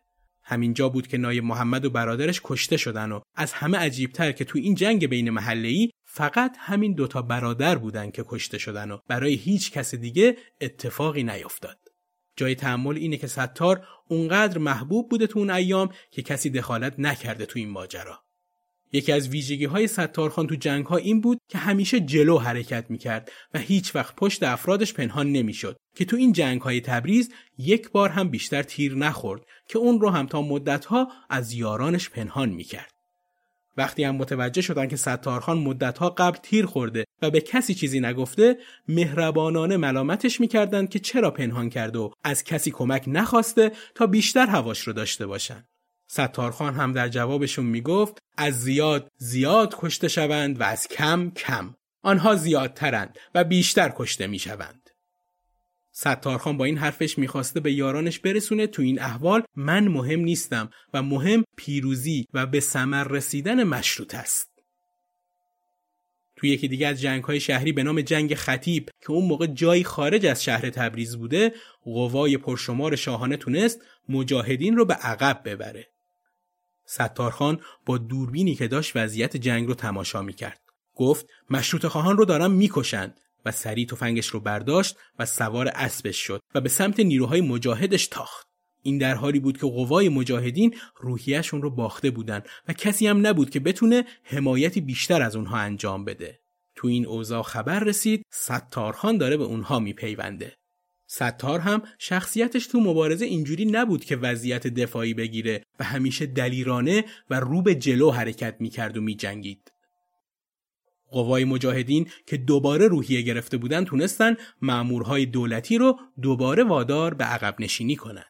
همینجا بود که نایب محمد و برادرش کشته شدن و از همه عجیبتر که تو این جنگ بین محله‌ای فقط همین دوتا برادر بودن که کشته شدن و برای هیچ کس دیگه اتفاقی نیفتاد. جای تحمل اینه که ستار اونقدر محبوب بوده تو اون ایام که کسی دخالت نکرده تو این ماجرا. یکی از ویژگی های ستارخان تو جنگ ها این بود که همیشه جلو حرکت می‌کرد و هیچ وقت پشت افرادش پنهان نمی‌شد که تو این جنگ های تبریز یک بار هم بیشتر تیر نخورد که اون رو هم تا مدت ها از یارانش پنهان می‌کرد. وقتی هم متوجه شدن که ستارخان مدتها قبل تیر خورده و به کسی چیزی نگفته مهربانانه ملامتش می‌کردند که چرا پنهان کرده و از کسی کمک نخواسته تا بیشتر هواش رو داشته باشن. ستارخان هم در جوابشون می‌گفت از زیاد زیاد کشته شوند و از کم کم آنها زیادترند و بیشتر کشته می‌شوند ستارخان با این حرفش می‌خواسته به یارانش برسونه. تو این احوال من مهم نیستم و مهم پیروزی و به ثمر رسیدن مشروط است. تو یکی دیگه از جنگ های شهری به نام جنگ خطیب که اون موقع جایی خارج از شهر تبریز بوده قوای پرشمار شاهانه تونست مجاهدین رو به عقب ببره. ستارخان با دوربینی که داشت وضعیت جنگ رو تماشا می‌کرد. گفت مشروط خواهان رو دارم می‌کشند. و سریع تفنگش رو برداشت و سوار اسبش شد و به سمت نیروهای مجاهدش تاخت. این در حالی بود که قوای مجاهدین روحیهشون رو باخته بودن و کسی هم نبود که بتونه حمایتی بیشتر از اونها انجام بده. تو این اوضاع خبر رسید ستارخان داره به اونها میپیونده. ستار هم شخصیتش تو مبارزه اینجوری نبود که وضعیت دفاعی بگیره و همیشه دلیرانه و رو به جلو حرکت می‌کرد و میجنگید. قوای مجاهدین که دوباره روحیه گرفته بودن تونستن مامورهای دولتی رو دوباره وادار به عقب نشینی کنند.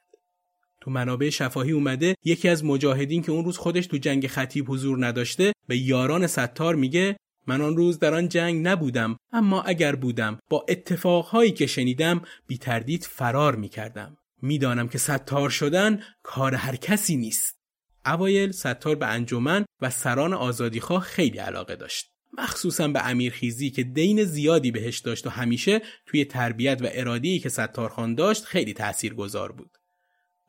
تو منابع شفاهی اومده یکی از مجاهدین که اون روز خودش تو جنگ خطیب حضور نداشته به یاران ستار میگه من آن روز در آن جنگ نبودم اما اگر بودم با اتفاقهایی که شنیدم بی تردید فرار می کردم. می‌دانم که ستار شدن کار هر کسی نیست. اوایل ستار به انجمن و سران آزادیخواه خیلی علاقه داشت. مخصوصا به امیرخیزی که دین زیادی بهش داشت و همیشه توی تربیت و ارادی که ستارخان داشت خیلی تاثیرگذار بود.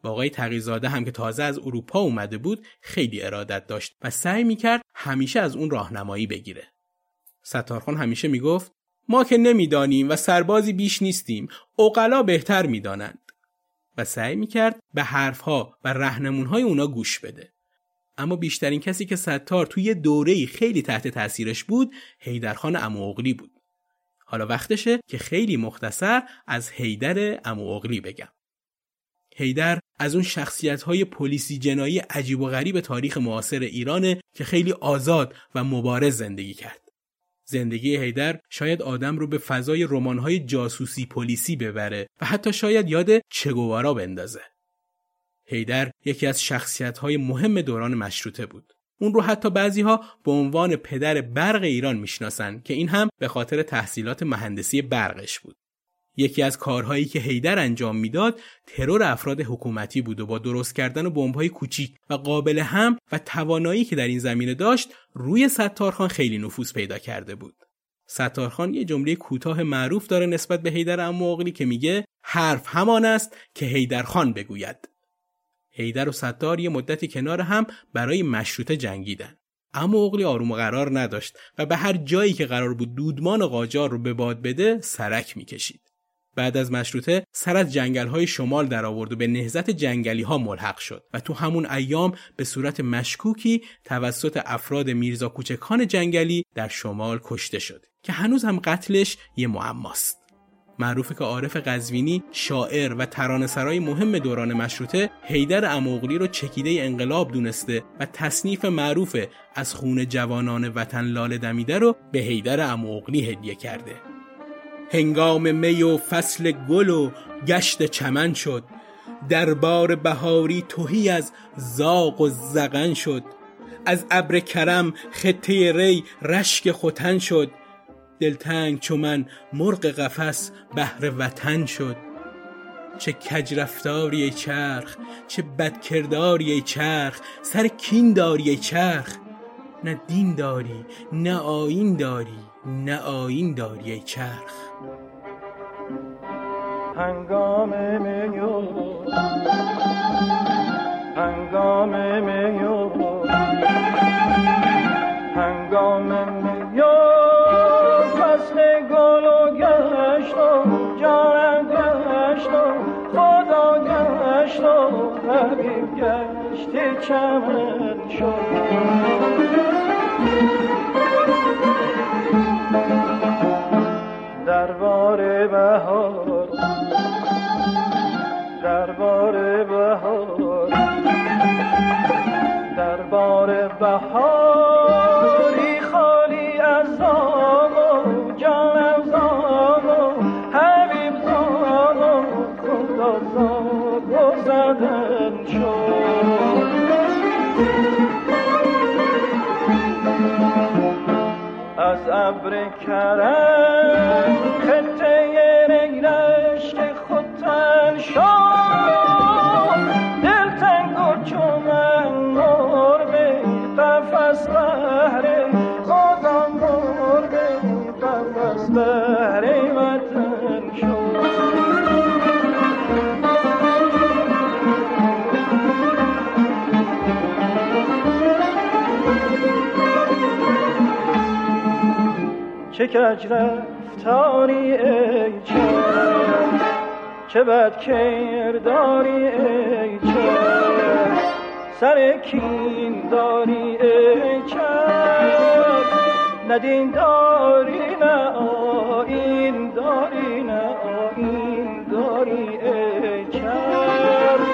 با آقای تقیزاده هم که تازه از اروپا اومده بود خیلی ارادت داشت و سعی می‌کرد همیشه از اون راهنمایی بگیره. ستارخان همیشه می‌گفت ما که نمی‌دانیم و سربازی بیش نیستیم اوقلا بهتر می‌دانند و سعی می‌کرد به حرفها و رهنمونهای اونا گوش بده اما بیشترین کسی که ستار توی دوره خیلی تحت تاثیرش بود هیدرخان اموغلی بود حالا وقتشه که خیلی مختصر از هیدر اموغلی بگم هیدر از اون شخصیت های پلیسی جنایی عجیب و غریب تاریخ معاصر ایرانه که خیلی آزاد و مبارز زندگی کرد. زندگی هیدر شاید آدم رو به فضای رمان‌های جاسوسی پلیسی ببره و حتی شاید یاد چگوارا بندازه. هیدر یکی از شخصیت‌های مهم دوران مشروطه بود. اون رو حتی بعضی ها به عنوان پدر برق ایران می‌شناسن که این هم به خاطر تحصیلات مهندسی برقش بود. یکی از کارهایی که هیدر انجام می‌داد ترور افراد حکومتی بود و با درست کردن بمب‌های کوچیک و قابل هم و توانایی که در این زمینه داشت روی ستارخان خیلی نفوذ پیدا کرده بود. ستارخان یه جمله کوتاه معروف داره نسبت به هیدر امواقلی که میگه حرف همان است که هیدرخان بگوید. هیدر و ستار یه مدتی کنار هم برای مشروطه جنگیدن. اما اغلی آروم و قرار نداشت و به هر جایی که قرار بود دودمان و قاجار رو به باد بده سرک می‌کشید. بعد از مشروطه سر از جنگل های شمال در آورد و به نهزت جنگلی ها ملحق شد و تو همون ایام به صورت مشکوکی توسط افراد میرزا کوچکان جنگلی در شمال کشته شد که هنوز هم قتلش یه معماست. معروفه که عارف قزوینی شاعر و ترانه سرای مهم دوران مشروطه حیدر اموغلی رو چکیده انقلاب دونسته و تصنیف معروف از خون جوانان وطن لاله دمیده رو به حیدر اموغلی هدیه کرده. هنگام می و فصل گل و گشت چمن شد. دربار بهاری توهی از زاق و زغن شد. از ابر کرم خطه ری رشک ختن شد. دلتنگ چو من مرغ قفس بهر وطن شد. چه کج رفتاری ای چرخ چه بدکرداری ای چرخ سر کین داری ای چرخ. نه دین داری نه آیین داری نه آیین داری ای چرخ. هنگام میو هنگام میو هنگام و حبیب گشت چمن شد دربار بهار دربار بهار دربار بهاری از ابر کرم خطه ریرش که خودتن شد چه کج رفتاری ای چشم چه بد کرداری ای چشم سر کین داری ای چشم ندین داری نه آین داری نه آین داری ای چشم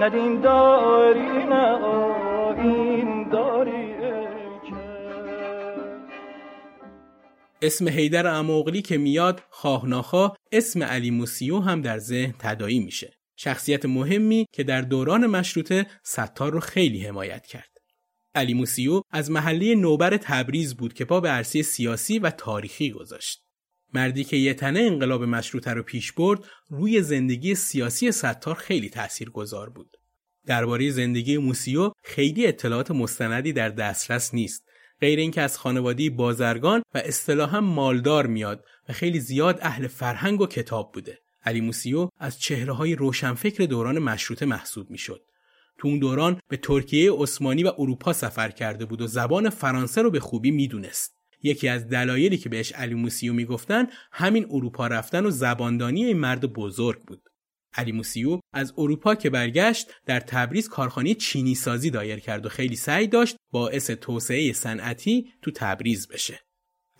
ندین داری نه آین اسم حیدر اموغلی که میاد خواه اسم علی موسیو هم در ذهن تدایی میشه. شخصیت مهمی که در دوران مشروطه ستار رو خیلی حمایت کرد. علی موسیو از محله نوبر تبریز بود که پا به عرصه سیاسی و تاریخی گذاشت. مردی که یه تنه انقلاب مشروطه رو پیش برد روی زندگی سیاسی ستار خیلی تأثیر گذار بود. درباره زندگی موسیو خیلی اطلاعات مستندی در دسترس نیست غیر اینکه از خانوادی بازرگان و اصطلاحا مالدار میاد و خیلی زیاد اهل فرهنگ و کتاب بوده. علی موسیو از چهره های روشنفکر دوران مشروطه محسوب می‌شد. تو اون دوران به ترکیه عثمانی و اروپا سفر کرده بود و زبان فرانسه رو به خوبی می‌دونست. یکی از دلایلی که بهش علی موسیو می‌گفتن همین اروپا رفتن و زباندانی این مرد بزرگ بود. علی موسیو از اروپا که برگشت در تبریز کارخانه چینی سازی دایر کرد و خیلی سعی داشت باعث توسعه صنعتی تو تبریز بشه.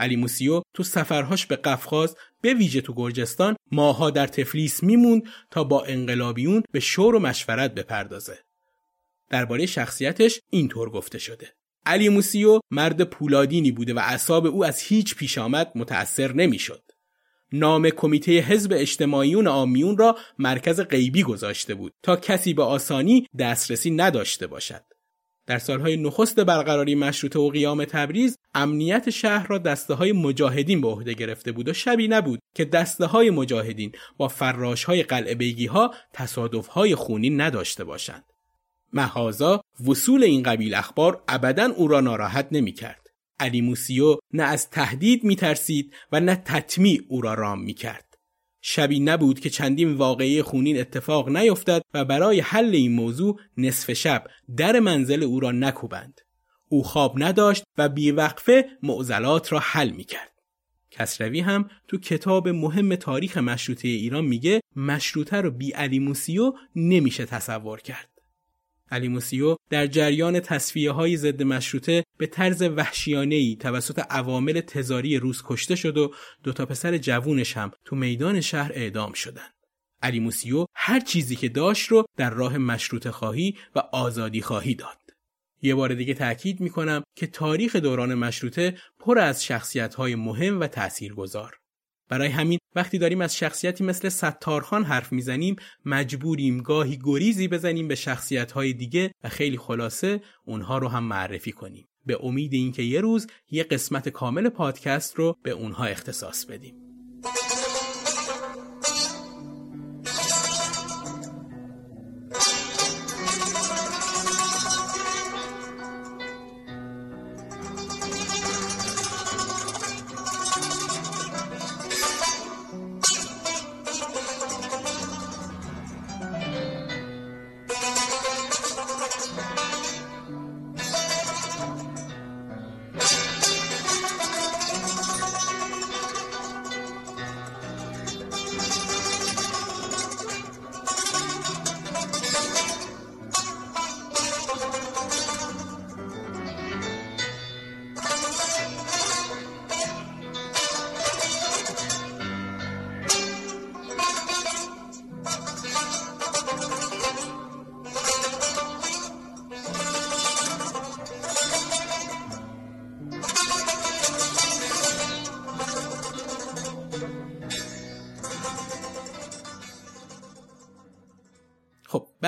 علی موسیو تو سفرهاش به قفقاز به ویژه تو گرجستان ماها در تفلیس میموند تا با انقلابیون به شور و مشورت بپردازه. درباره شخصیتش اینطور گفته شده. علی موسیو مرد پولادینی بوده و اعصاب او از هیچ پیش آمد متأثر نمی‌شد. نام کمیته حزب اجتماعیون آمیون را مرکز غیبی گذاشته بود تا کسی به آسانی دسترسی نداشته باشد. در سالهای نخست برقراری مشروطه و قیام تبریز امنیت شهر را دسته های مجاهدین به عهده گرفته بود و شبی نبود که دسته های مجاهدین با فراش های قلعه بیگی ها تصادف های خونی نداشته باشند. محازا وصول این قبیل اخبار ابدا او را ناراحت نمی کرد. علی موسیو نه از تهدید می ترسید و نه تطمیع او را رام می کرد. شبی نبود که چندین واقعی خونین اتفاق نیفتد و برای حل این موضوع نصف شب در منزل او را نکوبند. او خواب نداشت و بیوقفه معضلات را حل می کرد. کسروی هم تو کتاب مهم تاریخ مشروطه ایران میگه مشروطه رو بی علی موسیو نمیشه تصور کرد. علی موسیو در جریان تصفیه های ضد مشروطه به طرز وحشیانه توسط عوامل تزاری روز کشته شد و دو تا پسر جوونش هم تو میدان شهر اعدام شدن. علی موسیو هر چیزی که داشت رو در راه مشروط خواهی و آزادی خواهی داد. یه بار دیگه تأکید می‌کنم که تاریخ دوران مشروطه پر از شخصیت های مهم و تاثیرگذار. برای همین وقتی داریم از شخصیتی مثل ستارخان حرف می‌زنیم مجبوریم گاهی گریزی بزنیم به شخصیت دیگه و خیلی خلاصه اونها رو هم معرفی کنیم. به امید اینکه یه روز یه قسمت کامل پادکست رو به اونها اختصاص بدیم.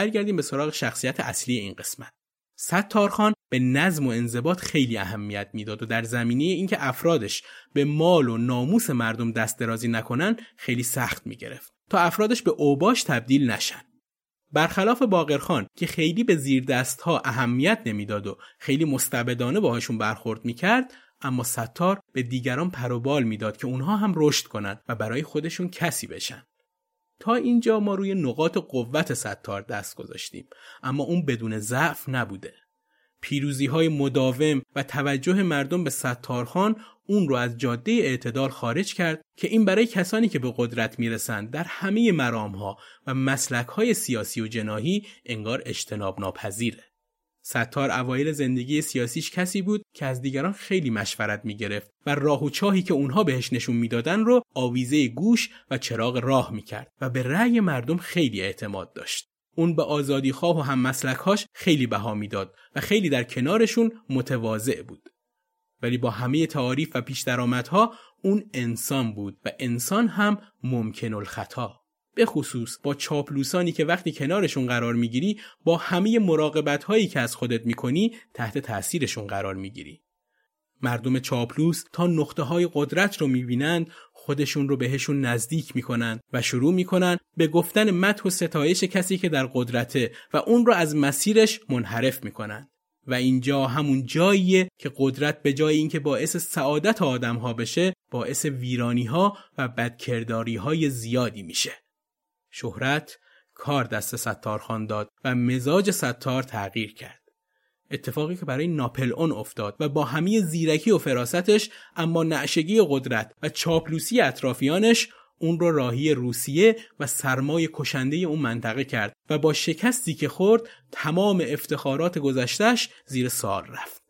برگردیم به سراغ شخصیت اصلی این قسمت. ستارخان به نظم و انضباط خیلی اهمیت می‌داد و در زمینه اینکه افرادش به مال و ناموس مردم دست درازی نکنن خیلی سخت می‌گرفت تا افرادش به اوباش تبدیل نشن. برخلاف باقرخان که خیلی به زیر دست ها اهمیت نمی‌داد و خیلی مستبدانه باهاشون برخورد می‌کرد اما ستار به دیگران پروبال می‌داد که اونها هم رشد کنند و برای خودشون کسی بشن. تا اینجا ما روی نقاط قوت ستار دست گذاشتیم اما اون بدون ضعف نبوده پیروزی های مداوم و توجه مردم به ستارخان اون رو از جاده اعتدال خارج کرد که این برای کسانی که به قدرت می‌رسند در همه مرام ها و مسلک های سیاسی و جناهی انگار اجتناب ناپذیره. ستار اوایل زندگی سیاسیش کسی بود که از دیگران خیلی مشورت می‌گرفت و راه و چاهی که اونها بهش نشون می‌دادن رو آویزه گوش و چراغ راه می‌کرد و به رأی مردم خیلی اعتماد داشت. اون به آزادی خواه و هم مسلکهاش خیلی بها می‌داد و خیلی در کنارشون متواضع بود. ولی با همه تعاریف و پیش درآمدها اون انسان بود و انسان هم ممکن الخطا. به خصوص با چاپلوسانی که وقتی کنارشون قرار می‌گیری با همه مراقبت هایی که از خودت می‌کنی تحت تاثیرشون قرار می‌گیری. مردم چاپلوس تا نقطه های قدرت رو می‌بینند خودشون رو بهشون نزدیک می‌کنن و شروع می‌کنن به گفتن مدح و ستایش کسی که در قدرته و اون رو از مسیرش منحرف می‌کنن و اینجا همون جاییه که قدرت به جای اینکه باعث سعادت آدم ها بشه باعث ویرانی ها و بدکرداری های زیادی میشه شهرت کار دست ستارخان داد و مزاج ستار تغییر کرد اتفاقی که برای ناپل اون افتاد و با همه زیرکی و فراستش اما نعشگی قدرت و چاپلوسی اطرافیانش اون رو راهی روسیه و سرمای کشنده اون منطقه کرد و با شکستی که خورد تمام افتخارات گذشتش زیر سال رفت.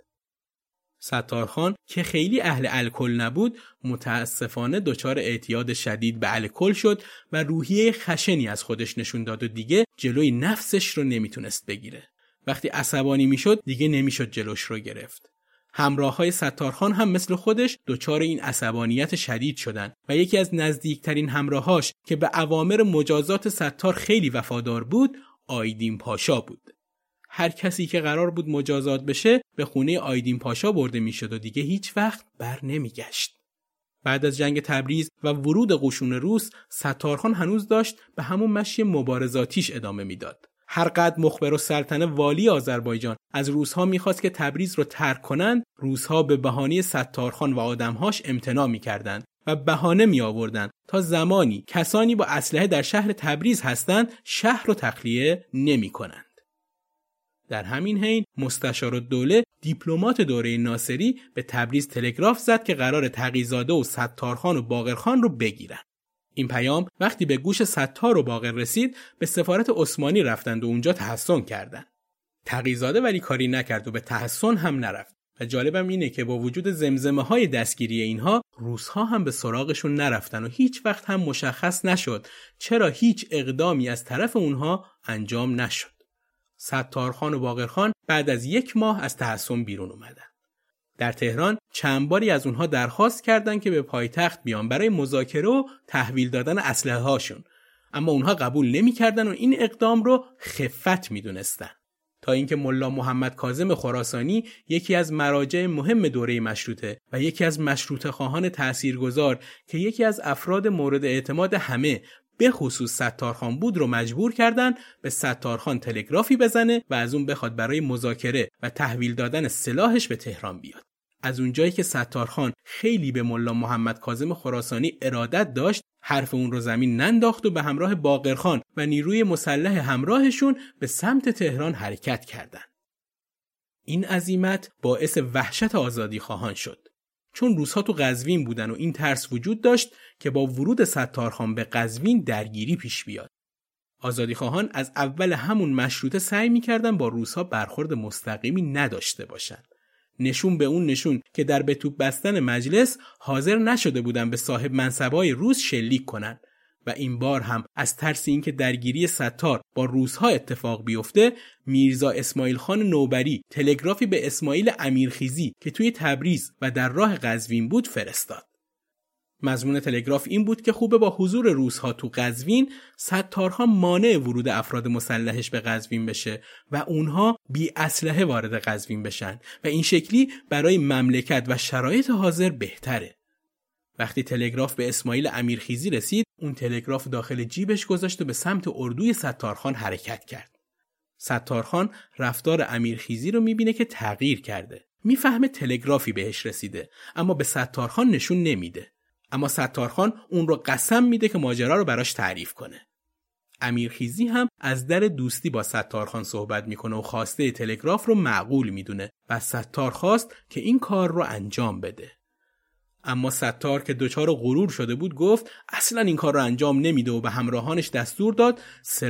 ستارخان که خیلی اهل الکل نبود متاسفانه دچار اعتیاد شدید به الکل شد و روحیه خشنی از خودش نشون داد و دیگه جلوی نفسش رو نمی‌تونست بگیره. وقتی عصبانی می‌شد دیگه نمی‌شد جلوش رو گرفت. همراه های ستارخان هم مثل خودش دچار این عصبانیت شدید شدن و یکی از نزدیکترین همراهاش که به اوامر مجازات ستار خیلی وفادار بود آیدین پاشا بود. هر کسی که قرار بود مجازات بشه به خونه آیدین پاشا برده می‌شد و دیگه هیچ وقت بر نمیگشت. بعد از جنگ تبریز و ورود قشون روس ستارخان هنوز داشت به همون مشی مبارزاتیش ادامه می‌داد. هر قد مخبر و سلطنه والی آذربایجان از روزها می‌خواست که تبریز رو ترک کنند روزها به بهانه ستارخان و آدمهاش امتناع می‌کردند و بهانه می آوردن تا زمانی کسانی با اسلحه در شهر تبریز هستند شهر رو تخلیه نمی کنند. در همین حین مستشار دوله دیپلمات دوره ناصری به تبریز تلگراف زد که قرار تقیزاده و ستارخان و باقرخان رو بگیرن. این پیام وقتی به گوش ستار و باقر رسید به سفارت عثمانی رفتند و اونجا تحسن کردند. تقیزاده ولی کاری نکرد و به تحسن هم نرفت. و جالبم اینه که با وجود زمزمه های دستگیری اینها روسها هم به سراغشون نرفتن و هیچ وقت هم مشخص نشد چرا هیچ اقدامی از طرف اونها انجام نشد. ستارخان و باقرخان بعد از یک ماه از تحسن بیرون اومدن. در تهران چند باری از اونها درخواست کردند که به پایتخت بیان برای مذاکره و تحویل دادن اسلحه هاشون اما اونها قبول نمی‌کردن و این اقدام رو خفت می‌دونستن تا اینکه ملا محمد کاظم خراسانی یکی از مراجع مهم دوره مشروطه و یکی از مشروطه خواهان تاثیرگذار که یکی از افراد مورد اعتماد همه به خصوص ستارخان بود رو مجبور کردن به ستارخان تلگرافی بزنه و از اون بخواد برای مذاکره و تحویل دادن سلاحش به تهران بیاد. از اونجایی که ستارخان خیلی به ملا محمد کاظم خراسانی ارادت داشت حرف اون رو زمین ننداخت و به همراه باقرخان و نیروی مسلح همراهشون به سمت تهران حرکت کردند. این عزیمت باعث وحشت آزادی خواهان شد. چون روزها تو قزوین بودن و این ترس وجود داشت که با ورود ستارخان به قزوین درگیری پیش بیاد. آزادی خواهان از اول همون مشروطه سعی می‌کردن با روزها برخورد مستقیمی نداشته باشند. نشون به اون نشون که در به بستن مجلس حاضر نشده بودن به صاحب منصبای روز شلیک کنند و این بار هم از ترس اینکه درگیری ستار با روزها اتفاق بیفته میرزا اسماعیل خان نوبری تلگرافی به اسماعیل امیرخیزی که توی تبریز و در راه قزوین بود فرستاد. مضمون تلگراف این بود که خوبه با حضور روزها تو قزوین ستارها مانع ورود افراد مسلحش به قزوین بشه و اونها بی اسلحه وارد قزوین بشن و این شکلی برای مملکت و شرایط حاضر بهتره. وقتی تلگراف به اسماعیل امیرخیزی رسید اون تلگراف داخل جیبش گذاشت و به سمت اردوی ستارخان حرکت کرد. ستارخان رفتار امیرخیزی رو می‌بینه که تغییر کرده. می‌فهمه تلگرافی بهش رسیده اما به ستارخان نشون نمیده. اما ستارخان اون رو قسم میده که ماجرا رو براش تعریف کنه. امیرخیزی هم از در دوستی با ستارخان صحبت می‌کنه و خواسته تلگراف رو معقول می‌دونه و ستار خواست که این کار رو انجام بده. اما ستار که دچار غرور شده بود گفت اصلا این کار رو انجام نمیده و به همراهانش دستور داد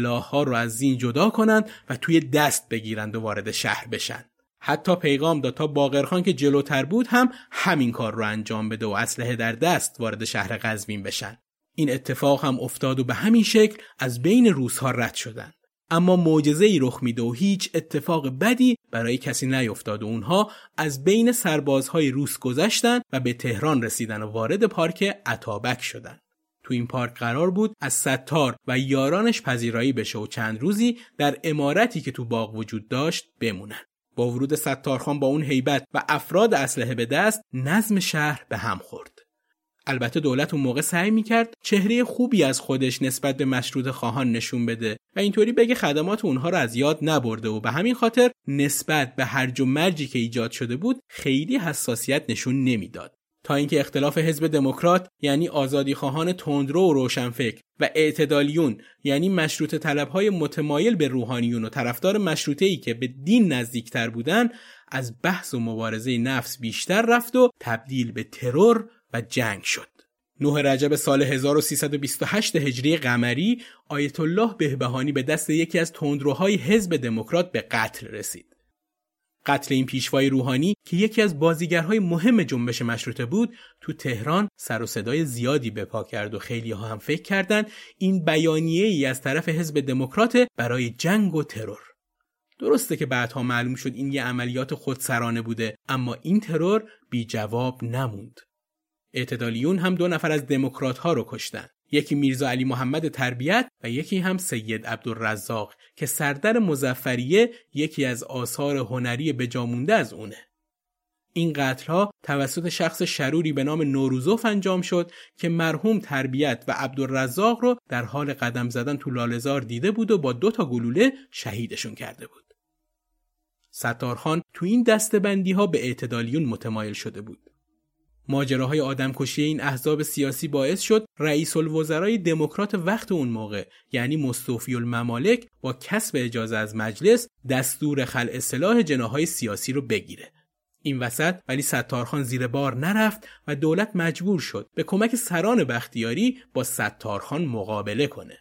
ها رو از زین جدا کنند و توی دست بگیرند و وارد شهر بشن. حتی پیغام داد تا باقرخان که جلوتر بود هم همین کار رو انجام بده و اسلحه در دست وارد شهر قزوین بشن. این اتفاق هم افتاد و به همین شکل از بین روزها رد شدند. اما معجزه ای رخ میده و هیچ اتفاق بدی برای کسی نیفتاد و اونها از بین سربازهای روس گذشتن و به تهران رسیدن و وارد پارک عطابک شدن. تو این پارک قرار بود از ستار و یارانش پذیرایی بشه و چند روزی در امارتی که تو باغ وجود داشت بمونن. با ورود ستارخان با اون هیبت و افراد اسلحه به دست نظم شهر به هم خورد. البته دولت اون موقع سعی می‌کرد چهره خوبی از خودش نسبت به مشروط خواهان نشون بده و اینطوری بگه خدمات اونها رو از یاد نبرده و به همین خاطر نسبت به هرج و مرجی که ایجاد شده بود خیلی حساسیت نشون نمی‌داد. تا اینکه اختلاف حزب دموکرات یعنی آزادی خواهان تندرو و روشنفکر و اعتدالیون یعنی مشروط طلبهای متمایل به روحانیون و طرفدار مشروطه ای که به دین نزدیکتر بودن از بحث و مبارزه نفس بیشتر رفت و تبدیل به ترور و جنگ شد. 9 رجب سال 1328 هجری قمری آیت الله بهبهانی به دست یکی از تندروهای حزب دموکرات به قتل رسید. قتل این پیشوای روحانی که یکی از بازیگرهای مهم جنبش مشروطه بود تو تهران سر و صدای زیادی به پا کرد و خیلی ها هم فکر کردند این بیانیه ای از طرف حزب دموکرات برای جنگ و ترور درسته که بعدها معلوم شد این یه عملیات خودسرانه بوده اما این ترور بی جواب نموند اعتدالیون هم دو نفر از دموکرات ها رو کشتن یکی میرزا علی محمد تربیت و یکی هم سید عبدالرزاق که سردر مزفریه یکی از آثار هنری بجامونده از اونه. این قتل ها توسط شخص شروری به نام نوروزوف انجام شد که مرحوم تربیت و عبدالرزاق رو در حال قدم زدن تو لالزار دیده بود و با دو تا گلوله شهیدشون کرده بود. ستارخان تو این دستبندی ها به اعتدالیون متمایل شده بود. ماجراهای آدمکشی این احزاب سیاسی باعث شد رئیس الوزرای دموکرات وقت اون موقع یعنی مستوفی الممالک با کسب اجازه از مجلس دستور خلع سلاح جناهای سیاسی رو بگیره. این وسط ولی ستارخان زیر بار نرفت و دولت مجبور شد به کمک سران بختیاری با ستارخان مقابله کنه.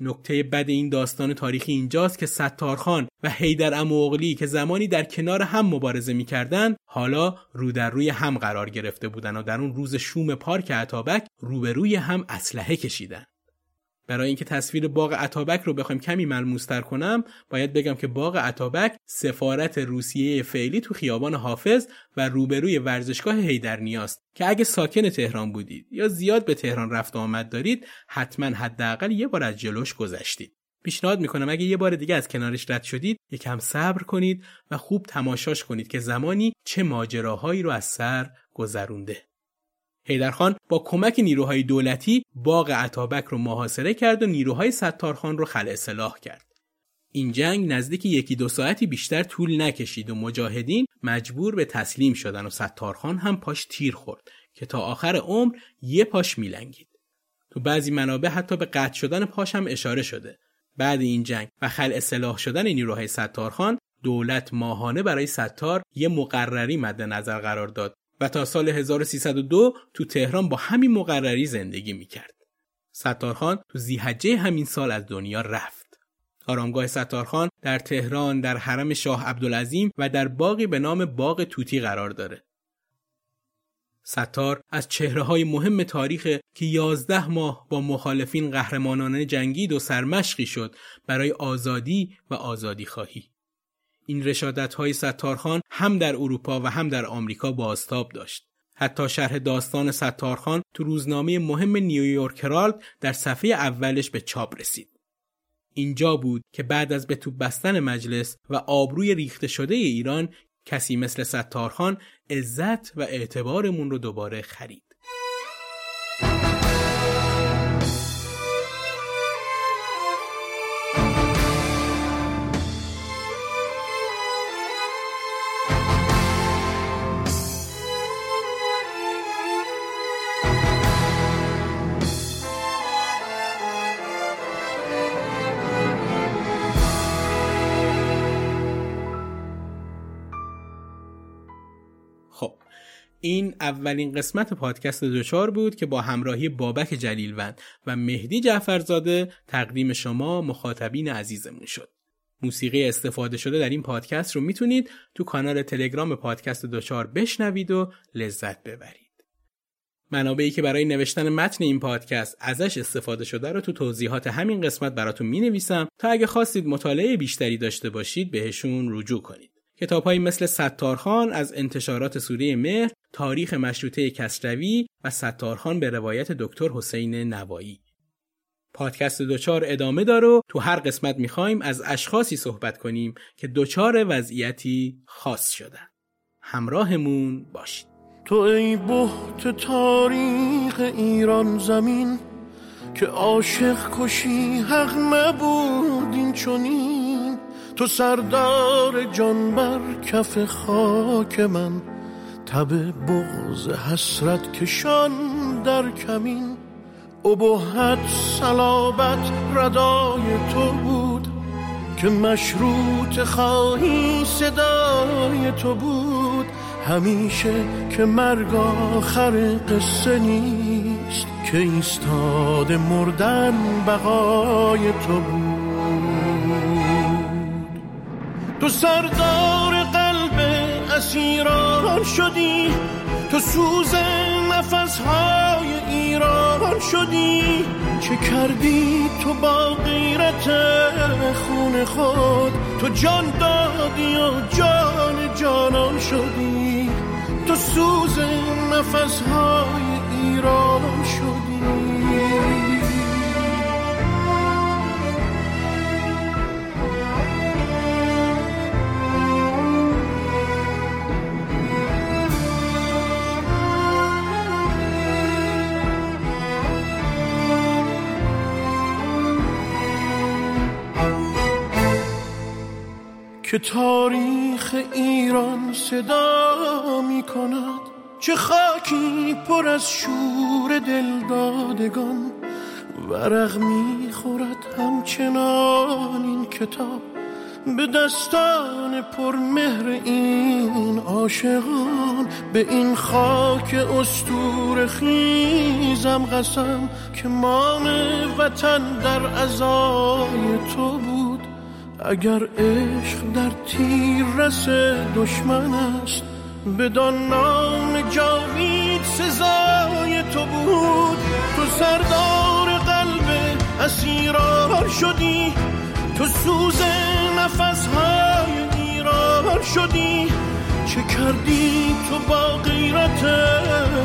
نکته بد این داستان تاریخی اینجاست که ستارخان و حیدر اموغلی که زمانی در کنار هم مبارزه می‌کردند حالا رو در روی هم قرار گرفته بودند و در اون روز شوم پارک عطابک روبروی هم اسلحه کشیدن برای اینکه تصویر باغ عطابک رو بخوایم کمی ملموستر کنم باید بگم که باغ عطابک سفارت روسیه فعلی تو خیابان حافظ و روبروی ورزشگاه هیدرنیاست که اگه ساکن تهران بودید یا زیاد به تهران رفت و آمد دارید حتما حداقل یه بار از جلوش گذشتید. پیشنهاد می‌کنم اگه یه بار دیگه از کنارش رد شدید یکم صبر کنید و خوب تماشاش کنید که زمانی چه ماجراهایی رو از سر گذرونده. حیدرخان با کمک نیروهای دولتی باغ عطابک رو محاصره کرد و نیروهای ستارخان رو خلع سلاح کرد. این جنگ نزدیک یکی دو ساعتی بیشتر طول نکشید و مجاهدین مجبور به تسلیم شدن و ستارخان هم پاش تیر خورد که تا آخر عمر یه پاش میلنگید. تو بعضی منابع حتی به قطع شدن پاش هم اشاره شده. بعد این جنگ و خلع سلاح شدن نیروهای ستارخان دولت ماهانه برای ستار یه مقرری مد نظر قرار داد و تا سال 1302 تو تهران با همین مقرری زندگی می‌کرد. ستارخان تو زیحجه همین سال از دنیا رفت. آرامگاه ستارخان در تهران در حرم شاه عبدالعظیم و در باقی به نام باغ توتی قرار داره. ستار از چهره های مهم تاریخ که یازده ماه با مخالفین قهرمانانه جنگید و سرمشقی شد برای آزادی و آزادی خواهی. این رشادت های ستارخان هم در اروپا و هم در آمریکا بازتاب داشت. حتی شرح داستان ستارخان تو روزنامه مهم نیویورک هرالد در صفحه اولش به چاپ رسید. اینجا بود که بعد از به تو بستن مجلس و آبروی ریخته شده ایران کسی مثل ستارخان عزت و اعتبارمون رو دوباره خرید. این اولین قسمت پادکست دوچار بود که با همراهی بابک جلیلوند و مهدی جعفرزاده تقدیم شما مخاطبین عزیزمون شد. موسیقی استفاده شده در این پادکست رو می‌تونید تو کانال تلگرام پادکست دوچار بشنوید و لذت ببرید. منابعی که برای نوشتن متن این پادکست ازش استفاده شده رو تو توضیحات همین قسمت براتون می نویسم تا اگه خواستید مطالعه بیشتری داشته باشید بهشون رجوع کنید. کتابهایی مثل ستارخان از انتشارات سوره مهر، تاریخ مشروطه کسروی و ستارخان به روایت دکتر حسین نوایی. پادکست دوچار ادامه داره و تو هر قسمت می‌خوایم از اشخاصی صحبت کنیم که دوچار وضعیتی خاص شدن. همراهمون باشید. تو ای بحت تاریخ ایران زمین که عاشق کشی حق نبود این چونین تو سردار جان بر کف خاک من تب بغز حسرت کشان در کمین. ابهت صلابت ردای تو بود که مشروط خواهی صدای تو بود. همیشه که مرگ آخر قصه نیست که ایستاد مردن بقای تو بود. تو سردار اسیران شدی. تو سوز نفسهای ایران شدی. چه کردی تو با غیرت خون خود؟ تو جان دادی و جان جانان شدی. تو سوز نفسهای ایران شدی. که تاریخ ایران صدا می کند چه خاکی پر از شور دلدادگان. ورق می خورد همچنان این کتاب به دستان پر مهر این عاشقان. به این خاک استور خیزم قسم که مان وطن در ازای تو بود. اگر عشق در تیر رس دشمن است بدان نام جاوید سزای تو بود. تو سردار قلب اسیران شدی تو سوز نفسهای ایران شدی. چه کردی تو با غیرت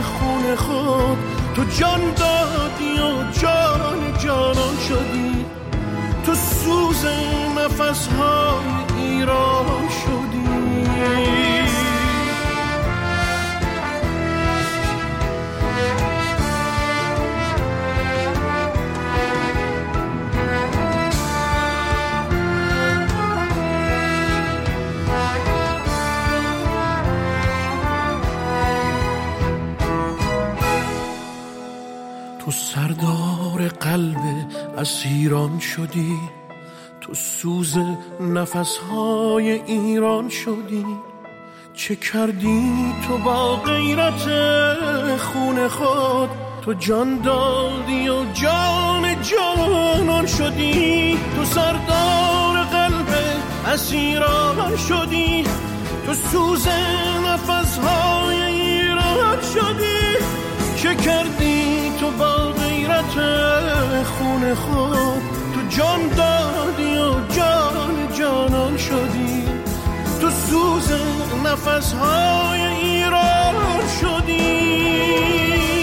خون خود؟ تو جان دادی و جان جانان شدی. تو سوز نفسهای ایران شدی. قلب اسیران شدی تو سوز نفسهای ایران شدی. چه کردی تو با غیرت خون خود؟ تو جان دادی و جان جانان شدی. تو سردار قلب اسیران شدی. تو سوز نفسهای ایران شدی. چه کردی تو با حسرت خون خود. تو جان دادی و جان جانان شدی. تو سوز نفس های ایران شدی.